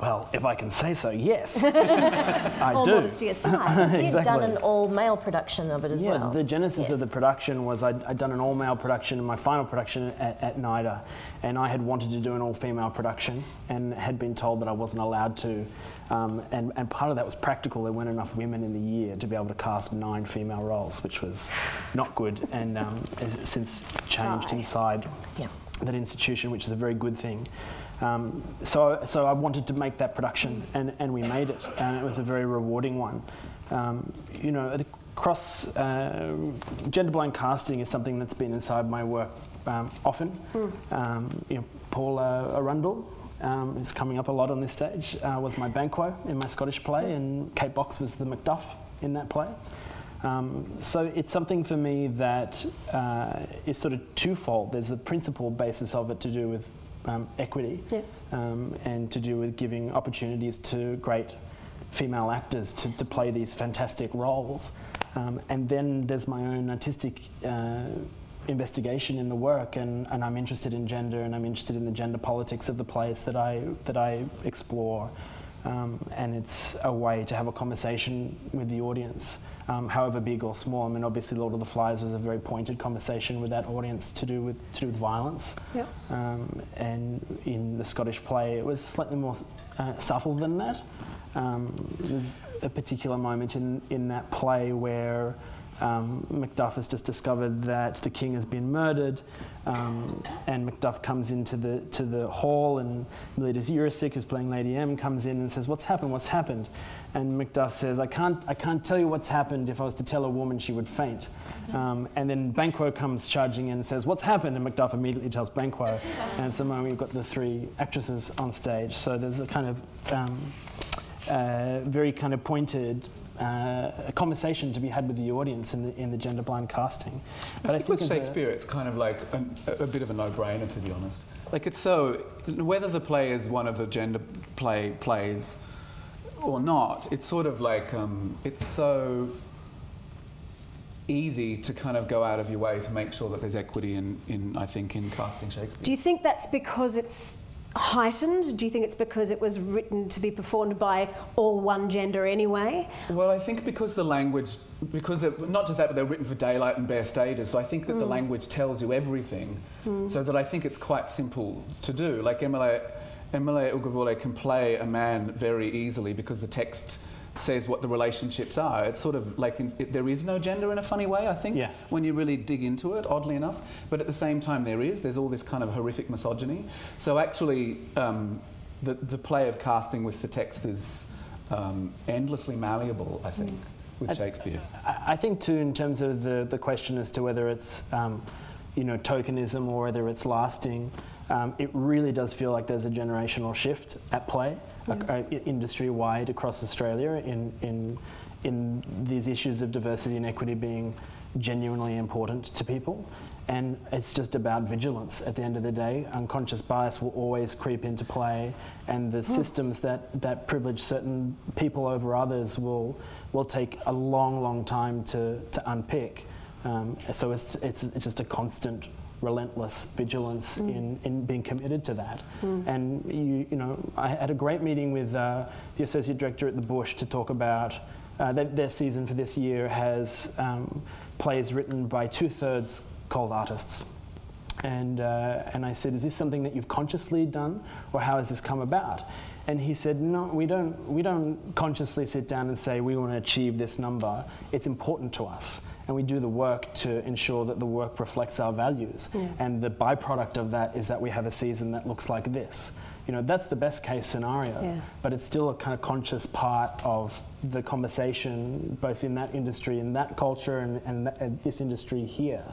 Well, if I can say so, yes. I All do. modesty aside. So you've done Exactly. an all-male production of it as yeah, well. the genesis Yeah. of the production was I'd, I'd done an all-male production in my final production at, at NIDA, and I had wanted to do an all-female production and had been told that I wasn't allowed to. Um, and, and part of that was practical. There weren't enough women in the year to be able to cast nine female roles, which was not good, and um, has since changed Sigh. inside Yeah. that institution, which is a very good thing. Um, so, so I wanted to make that production, and, and we made it, and it was a very rewarding one. Um, you know, cross uh, gender blind casting is something that's been inside my work um, often. Um, you know, Paula Arundell um, is coming up a lot on this stage. Uh, was my Banquo in my Scottish play, and Kate Box was the Macduff in that play. Um, so it's something for me that uh, is sort of twofold. There's a principal basis of it to do with um, equity um, and to do with giving opportunities to great female actors to, to play these fantastic roles. Um, and then there's my own artistic uh, investigation in the work, and, and I'm interested in gender and I'm interested in the gender politics of the plays that I, that I explore. Um, and it's a way to have a conversation with the audience, um, however big or small. I mean, obviously, Lord of the Flies was a very pointed conversation with that audience to do with to do with violence. Yep. Um, and in the Scottish play, it was slightly more uh, subtle than that. Um, there's a particular moment in, in that play where um, Macduff has just discovered that the king has been murdered, um, and Macduff comes into the to the hall, and Melita Jurisic, who's playing Lady M, comes in and says, "What's happened? What's happened?" And Macduff says, "I can't I can't tell you what's happened. If I was to tell a woman, she would faint." Um, and then Banquo comes charging in and says, "What's happened?" And Macduff immediately tells Banquo, and it's the moment you've got the three actresses on stage. So there's a kind of um, uh, very kind of pointed uh, a conversation to be had with the audience in the, in the gender blind casting. But I think, with as a- Shakespeare, it's kind of like a, a bit of a no-brainer, to be honest. Like it's so whether the play is one of the gender play plays or not, it's sort of like um, it's so easy to kind of go out of your way to make sure that there's equity in, in I think, in casting Shakespeare. Do you think that's because it's heightened? Do you think it's because it was written to be performed by all one gender anyway? Well, I think because the language, because they're, not just that, but they're written for daylight and bare stages. So I think that the mm. language tells you everything. Mm. So that I think it's quite simple to do. Like Emily, Emily Ugavule can play a man very easily because the text says what the relationships are. It's sort of like in, it, there is no gender in a funny way. I think Yeah. when you really dig into it, oddly enough. But at the same time, there is. There's all this kind of horrific misogyny. So actually, um, the the play of casting with the text is um, endlessly malleable. I think with Shakespeare. I I think too, in terms of the, the question as to whether it's um, you know tokenism or whether it's lasting, um, it really does feel like there's a generational shift at play, uh, industry wide across Australia in in in these issues of diversity and equity being genuinely important to people. And it's just about vigilance at the end of the day. Unconscious bias will always creep into play, and the systems that, that privilege certain people over others will, will take a long, long time to, to unpick. Um, so it's, it's, it's just a constant, relentless vigilance in, in being committed to that. And you, you know, I had a great meeting with uh, the associate director at the Bush to talk about uh, their, their season for this year has um, plays written by two thirds cold artists. And, uh, and I said, Is this something that you've consciously done, or how has this come about? And he said, No, we don't, we don't consciously sit down and say we want to achieve this number. It's important to us. And we do the work to ensure that the work reflects our values. And the byproduct of that is that we have a season that looks like this. You know, that's the best case scenario Yeah. but it's still a kind of conscious part of the conversation, both in that industry, in that culture, and, and, th- and this industry here.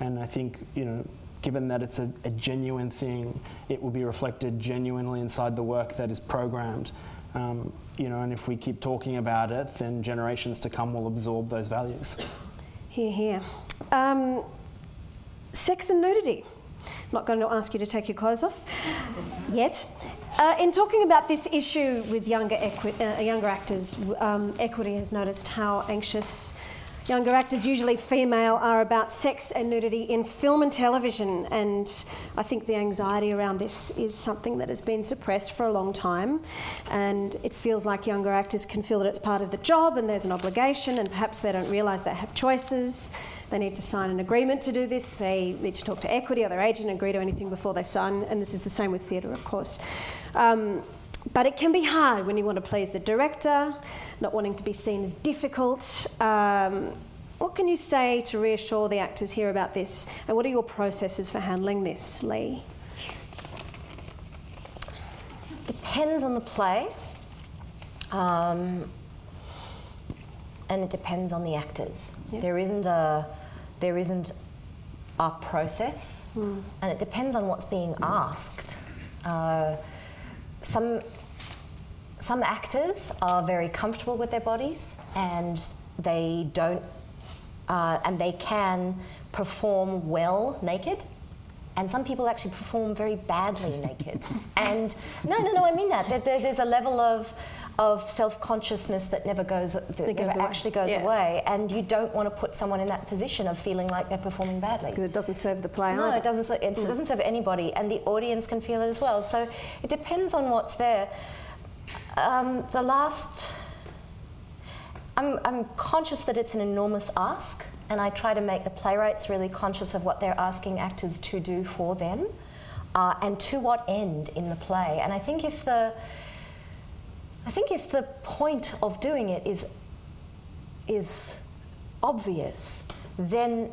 And I think, you know, given that it's a, a genuine thing, it will be reflected genuinely inside the work that is programmed. Um, you know, and if we keep talking about it, then generations to come will absorb those values. Here, here. Um, sex and nudity. not going to ask you to take your clothes off yet. Uh, in talking about this issue with younger, equi- uh, younger actors, um, Equity has noticed how anxious younger actors, usually female, are about sex and nudity in film and television. And I think the anxiety around this is something that has been suppressed for a long time. And it feels like younger actors can feel that it's part of the job and there's an obligation, and perhaps they don't realise they have choices. They need to sign an agreement to do this. They need to talk to equity or their agent and agree to anything before they sign. And this is the same with theatre, of course. Um, but it can be hard when you want to please the director, not wanting to be seen as difficult. Um, what can you say to reassure the actors here about this? And what are your processes for handling this, Lee? Depends on the play. Um, and it depends on the actors. Yeah. There isn't a there isn't a process, and it depends on what's being asked. Uh, some some actors are very comfortable with their bodies, and they don't, uh, and they can perform well naked. And some people actually perform very badly naked. And no, no, no, I mean that. There, there- there's a level of of self-consciousness that never goes that goes never away. actually goes Yeah. away and you don't want to put someone in that position of feeling like they're performing badly Because it doesn't serve the play no, either. it doesn't. It doesn't serve anybody, and the audience can feel it as well. So it depends on what's there. Um, the last, I'm, I'm conscious that it's an enormous ask, and I try to make the playwrights really conscious of what they're asking actors to do for them, uh, and to what end in the play. And I think if the, I think if the point of doing it is, is obvious, then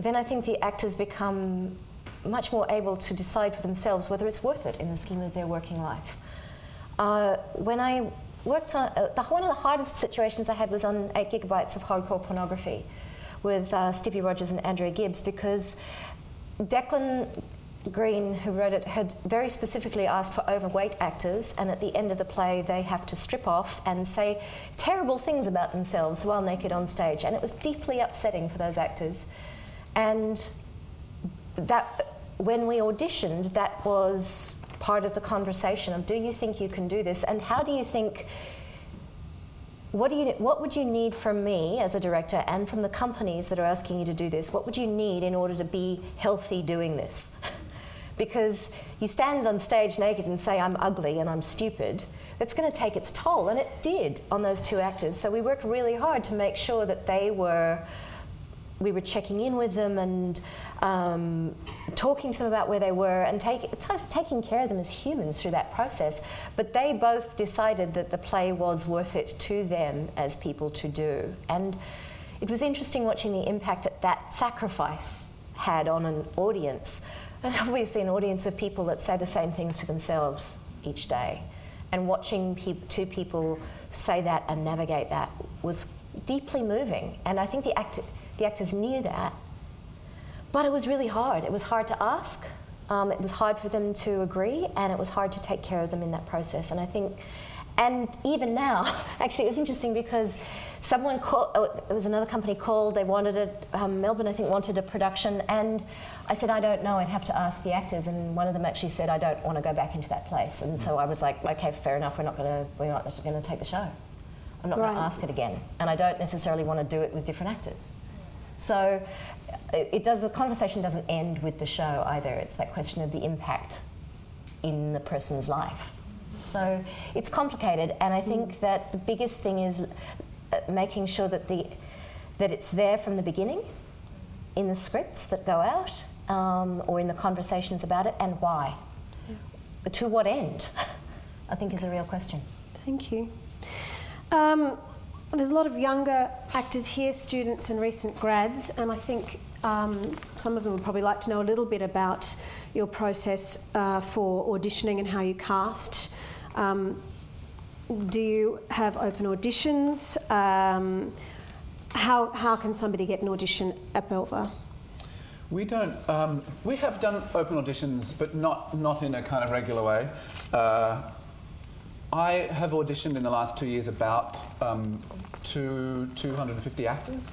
then I think the actors become much more able to decide for themselves whether it's worth it in the scheme of their working life. Uh, when I worked on uh, the, one of the hardest situations I had was on eight gigabytes of hardcore pornography with uh, Stevie Rodgers and Andrea Gibbs because Declan Greene, who wrote it, had very specifically asked for overweight actors, and at the end of the play, they have to strip off and say terrible things about themselves while naked on stage. And it was deeply upsetting for those actors. And that, when we auditioned, that was part of the conversation of do you think you can do this? And how do you think what, do you, what would you need from me as a director and from the companies that are asking you to do this? What would you need in order to be healthy doing this? because you stand on stage naked and say, I'm ugly and I'm stupid, that's going to take its toll. And it did on those two actors. So we worked really hard to make sure that they were we were checking in with them and um, talking to them about where they were and take, t- taking care of them as humans through that process. But they both decided that the play was worth it to them as people to do. And it was interesting watching the impact that that sacrifice had on an audience. And obviously, an audience of people that say the same things to themselves each day. And watching peop two people say that and navigate that was deeply moving. And I think the act the actors knew that, but it was really hard. It was hard to ask. Um, it was hard for them to agree, and it was hard to take care of them in that process. And I think, and even now, actually, it was interesting because someone called. Oh, it was another company called. They wanted a um, Melbourne, I think, wanted a production, and I said, I don't know. I'd have to ask the actors. And one of them actually said, I don't want to go back into that place. And so I was like, okay, fair enough. We're not going to. We're not going to take the show. I'm not going to ask it again, and I don't necessarily want to do it with different actors. So it, it does. The conversation doesn't end with the show either. It's that question of the impact in the person's life. So it's complicated, and I think that the biggest thing is uh, making sure that the that it's there from the beginning, in the scripts that go out, um, or in the conversations about it, and why. To what end? I think is a real question. Thank you. Um, there's a lot of younger actors here, students and recent grads, and I think um, some of them would probably like to know a little bit about your process uh, for auditioning and how you cast. Um, do you have open auditions? Um, how, how can somebody get an audition at Belvoir? We don't. Um, we have done open auditions, but not not in a kind of regular way. Uh, I have auditioned in the last two years about um, two 250 actors.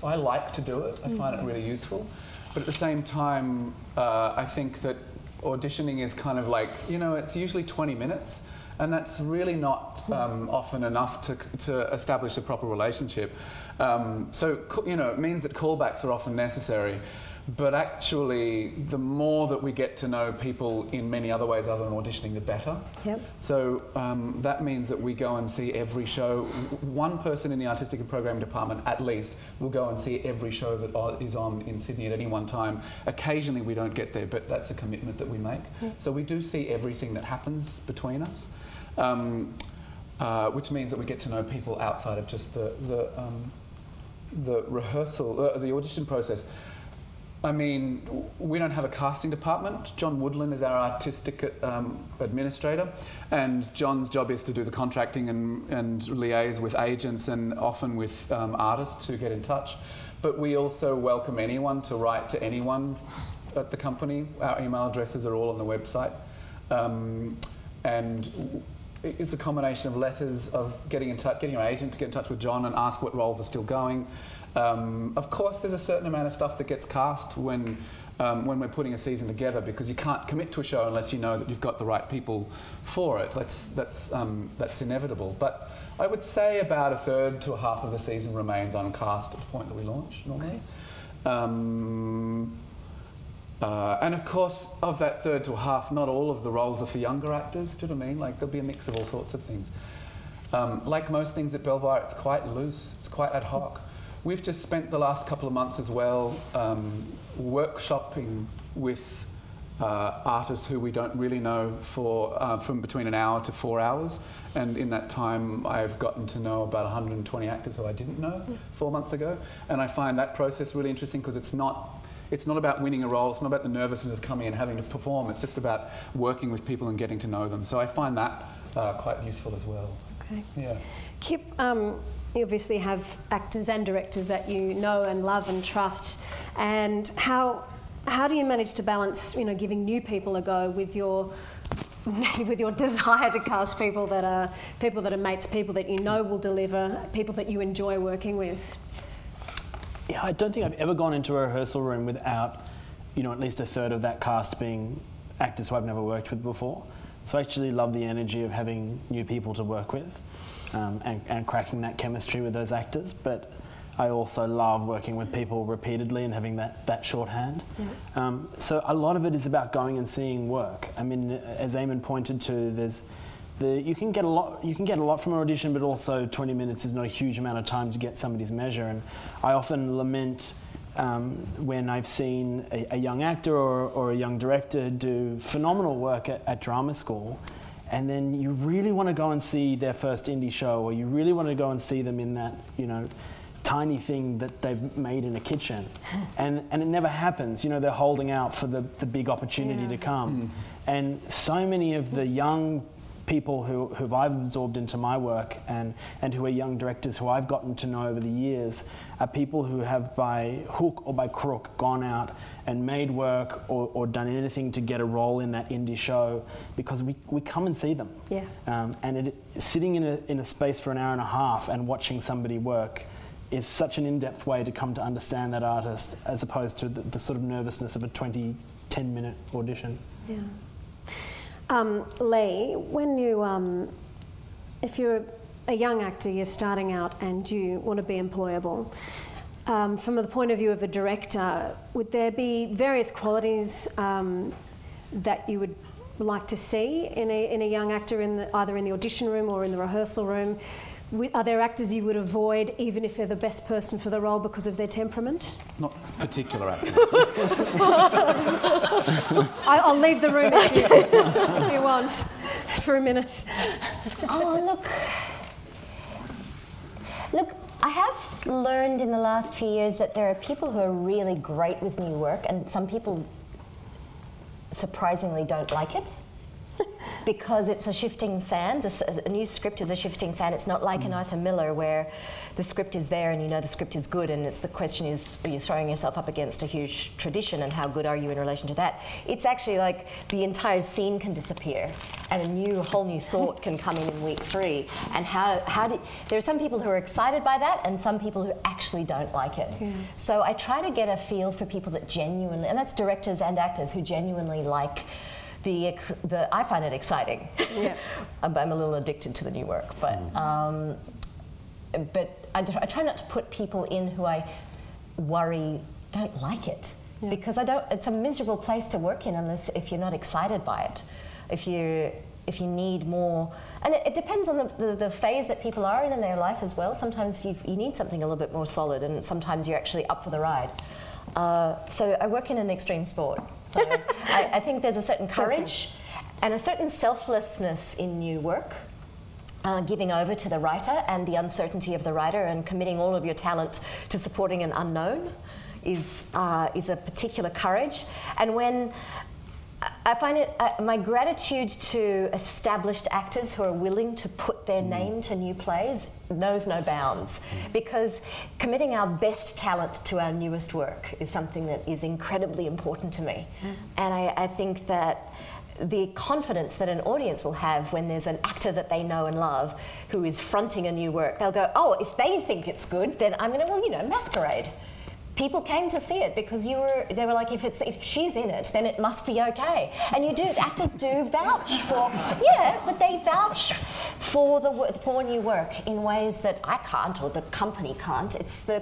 So I like to do it. I find it really useful. but at the same time, uh, I think that auditioning is kind of like, you know, it's usually 20 minutes. And that's really not um, often enough to, to establish a proper relationship. Um, so, you know, it means that callbacks are often necessary. But actually, the more that we get to know people in many other ways other than auditioning, the better. Yep. So um, that means that we go and see every show. One person in the artistic and programming department, at least, will go and see every show that is on in Sydney at any one time. Occasionally, we don't get there, but that's a commitment that we make. So we do see everything that happens between us. Um, uh, which means that we get to know people outside of just the the, um, the rehearsal, uh, the audition process. I mean, we don't have a casting department. John Woodland is our artistic um, administrator, and John's job is to do the contracting and, and liaise with agents and often with um, artists who get in touch. But we also welcome anyone to write to anyone at the company. Our email addresses are all on the website. Um, and it's a combination of letters of getting in touch, getting your agent to get in touch with John and ask what roles are still going. Um, of course, there's a certain amount of stuff that gets cast when um, when we're putting a season together because you can't commit to a show unless you know that you've got the right people for it. That's that's um, that's inevitable. But I would say about a third to a half of the season remains uncast at the point that we launch normally. Um, uh, and of course, of that third to half, not all of the roles are for younger actors. Do you know what I mean? Like there'll be a mix of all sorts of things. Um, like most things at Belvoir, it's quite loose. It's quite ad hoc. We've just spent the last couple of months as well um, workshopping with uh, artists who we don't really know for uh, from between an hour to four hours. And in that time, I've gotten to know about 120 actors who I didn't know four months ago. And I find that process really interesting because it's not it's not about winning a role. It's not about the nervousness of coming and having to perform. It's just about working with people and getting to know them. So I find that uh, quite useful as well. Okay. Yeah. Kip, um, you obviously have actors and directors that you know and love and trust, and how how do you manage to balance, you know, giving new people a go with your with your desire to cast people that are people that are mates, people that you know will deliver, people that you enjoy working with? Yeah, I don't think I've ever gone into a rehearsal room without, you know, at least a third of that cast being actors who I've never worked with before. So I actually love the energy of having new people to work with um, and, and cracking that chemistry with those actors. But I also love working with people repeatedly and having that, that shorthand. Um, so a lot of it is about going and seeing work. I mean, as Eamon pointed to, there's the, you can get a lot you can get a lot from an audition, but also 20 minutes is not a huge amount of time to get somebody's measure. And I often lament um, when I've seen a, a young actor or, or a young director do phenomenal work at, at drama school, and then you really want to go and see their first indie show, or you really want to go and see them in that you know tiny thing that they've made in a kitchen, and and it never happens. You know they're holding out for the, the big opportunity Yeah. to come, and so many of the young people who, who I've absorbed into my work and, and who are young directors who I've gotten to know over the years are people who have by hook or by crook gone out and made work or, or done anything to get a role in that indie show because we, we come and see them. Yeah. Um, and it, sitting in a, in a space for an hour and a half and watching somebody work is such an in-depth way to come to understand that artist as opposed to the, the sort of nervousness of a 20, 10 minute audition. Yeah. Um, Lee, when you, um, if you're a young actor, you're starting out and you want to be employable, um, from the point of view of a director, would there be various qualities um, that you would like to see in a, in a young actor, in the, either in the audition room or in the rehearsal room? Wi- Are there actors you would avoid even if they're the best person for the role because of their temperament? Not particular actors. I, I'll leave the room if you, if you want for a minute. Oh, look. Look, I have learned in the last few years that there are people who are really great with new work, and some people surprisingly don't like it. because it's a shifting sand. This, a new script is a shifting sand. It's not like an mm. Arthur Miller where the script is there and you know the script is good, and it's the question is are you throwing yourself up against a huge tradition and how good are you in relation to that? It's actually like the entire scene can disappear and a new, whole new thought can come in in week three. And how, how do, there are some people who are excited by that and some people who actually don't like it. Yeah. So I try to get a feel for people that genuinely, and that's directors and actors who genuinely like the, ex, the I find it exciting. Yeah. I'm, I'm, a little addicted to the new work, but mm. um, but I, I, try not to put people in who I worry don't like it yeah. because I don't. It's a miserable place to work in unless if you're not excited by it if you if you need more, and it, it depends on the, the, the, phase that people are in in their life as well. Sometimes you need something a little bit more solid, and sometimes you're actually up for the ride. Uh, so I work in an extreme sport. So I, I, think there's a certain courage and a certain selflessness in new work. Uh, giving over to the writer and the uncertainty of the writer and committing all of your talent to supporting an unknown is, uh, is a particular courage. And when I find it uh, my gratitude to established actors who are willing to put their mm. name to new plays knows no bounds mm. because committing our best talent to our newest work is something that is incredibly important to me. Mm. And I, I think that the confidence that an audience will have when there's an actor that they know and love who is fronting a new work, they'll go, oh, if they think it's good, then I'm going to, well, you know, masquerade people came to see it because you were they were like if it's if she's in it then it must be okay and you do actors do vouch for yeah but they vouch for the for new work in ways that I can't or the company can't it's the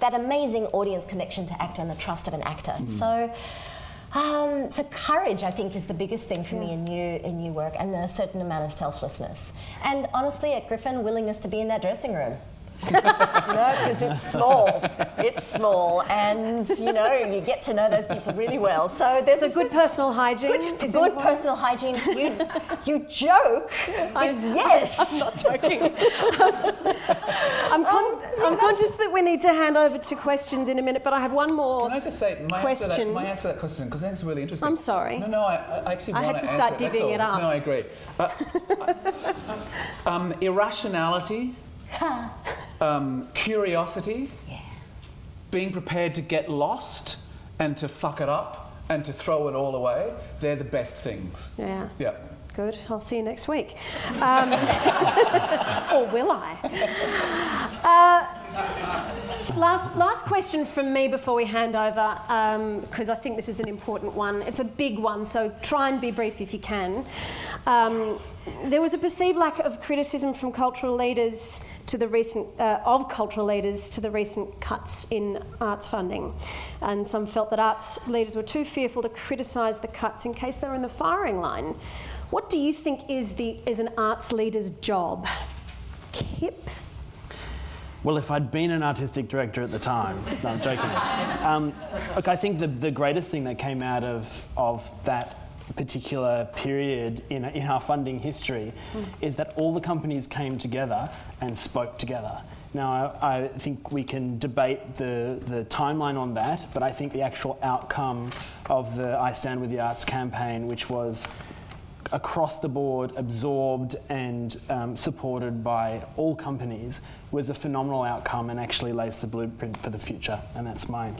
that amazing audience connection to actor and the trust of an actor mm. so um, so courage, I think, is the biggest thing for yeah. me in new in new work, and a certain amount of selflessness. And honestly, at Griffin, willingness to be in that dressing room you know, because it's small. It's small, and you know, you get to know those people really well. So there's so good personal hygiene. Good, good personal hygiene. You, you joke. I'm, yes. I'm not joking. I'm, con- um, I'm conscious that we need to hand over to questions in a minute, but I have one more. Can I just say my question? Answer that, my answer to that question because I think it's really interesting. I'm sorry. No, no, I, I actually I had to start it. divvying it up. No, I agree. Uh, um, irrationality um, curiosity, yeah. being prepared to get lost and to fuck it up and to throw it all away, they're the best things. Yeah. Yeah. Good. I'll see you next week. Um, or will I? Last, last question from me before we hand over, because um, I think this is an important one. It's a big one, so try and be brief if you can. Um, there was a perceived lack of criticism from cultural leaders to the recent uh, of cultural leaders to the recent cuts in arts funding, and some felt that arts leaders were too fearful to criticise the cuts in case they were in the firing line. What do you think is, the, is an arts leader's job? Kip? Well, if I'd been an artistic director at the time, no, I'm joking. Um, look, I think the, the greatest thing that came out of, of that particular period in, in our funding history mm. is that all the companies came together and spoke together. Now, I, I, think we can debate the, the timeline on that, but I think the actual outcome of the I Stand With the Arts campaign, which was across the board, absorbed and um, supported by all companies, was a phenomenal outcome and actually lays the blueprint for the future. And that's my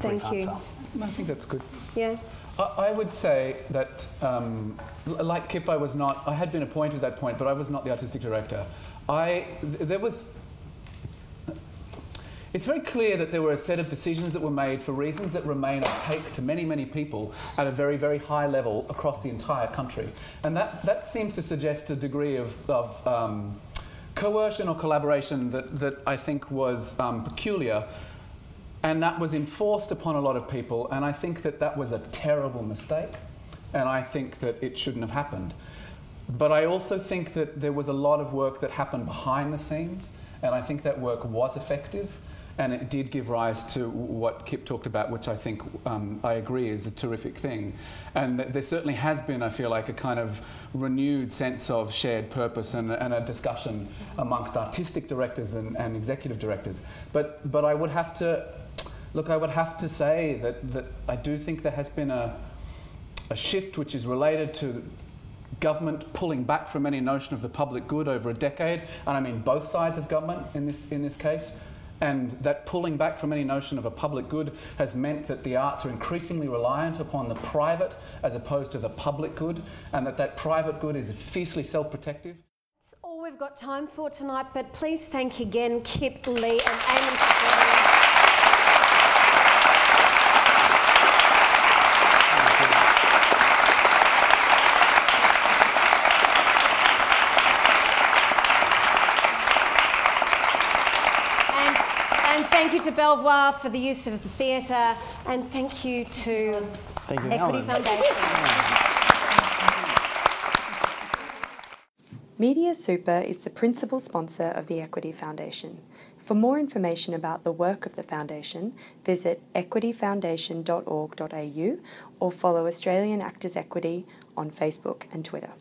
Thank you. Answer. I think that's good. Yeah. I, I would say that, um, like Kip, I was not. I had been appointed at that point, but I was not the artistic director. I th- there was it's very clear that there were a set of decisions that were made for reasons that remain opaque to many, many people at a very, very high level across the entire country. And that, that seems to suggest a degree of, of um, coercion or collaboration that, that I think was um, peculiar. And that was enforced upon a lot of people. And I think that that was a terrible mistake. And I think that it shouldn't have happened. But I also think that there was a lot of work that happened behind the scenes. And I think that work was effective and it did give rise to what Kip talked about, which I think um, I agree is a terrific thing. And there certainly has been, I feel like, a kind of renewed sense of shared purpose and, and a discussion amongst artistic directors and, and, executive directors. But, but I would have to, look, I would have to say that, that I do think there has been a, a shift which is related to government pulling back from any notion of the public good over a decade, and I mean both sides of government in this, in this case. And that pulling back from any notion of a public good has meant that the arts are increasingly reliant upon the private as opposed to the public good, and that that private good is fiercely self protective. That's all we've got time for tonight, but please thank again Kip, Lee, and Eamon for joining us. And, and thank you to Belvoir for the use of the theatre, and thank you to Thank you, Equity Helen. Foundation. Media Super is the principal sponsor of the Equity Foundation. For more information about the work of the Foundation, visit equityfoundation.org.au or follow Australian Actors Equity on Facebook and Twitter.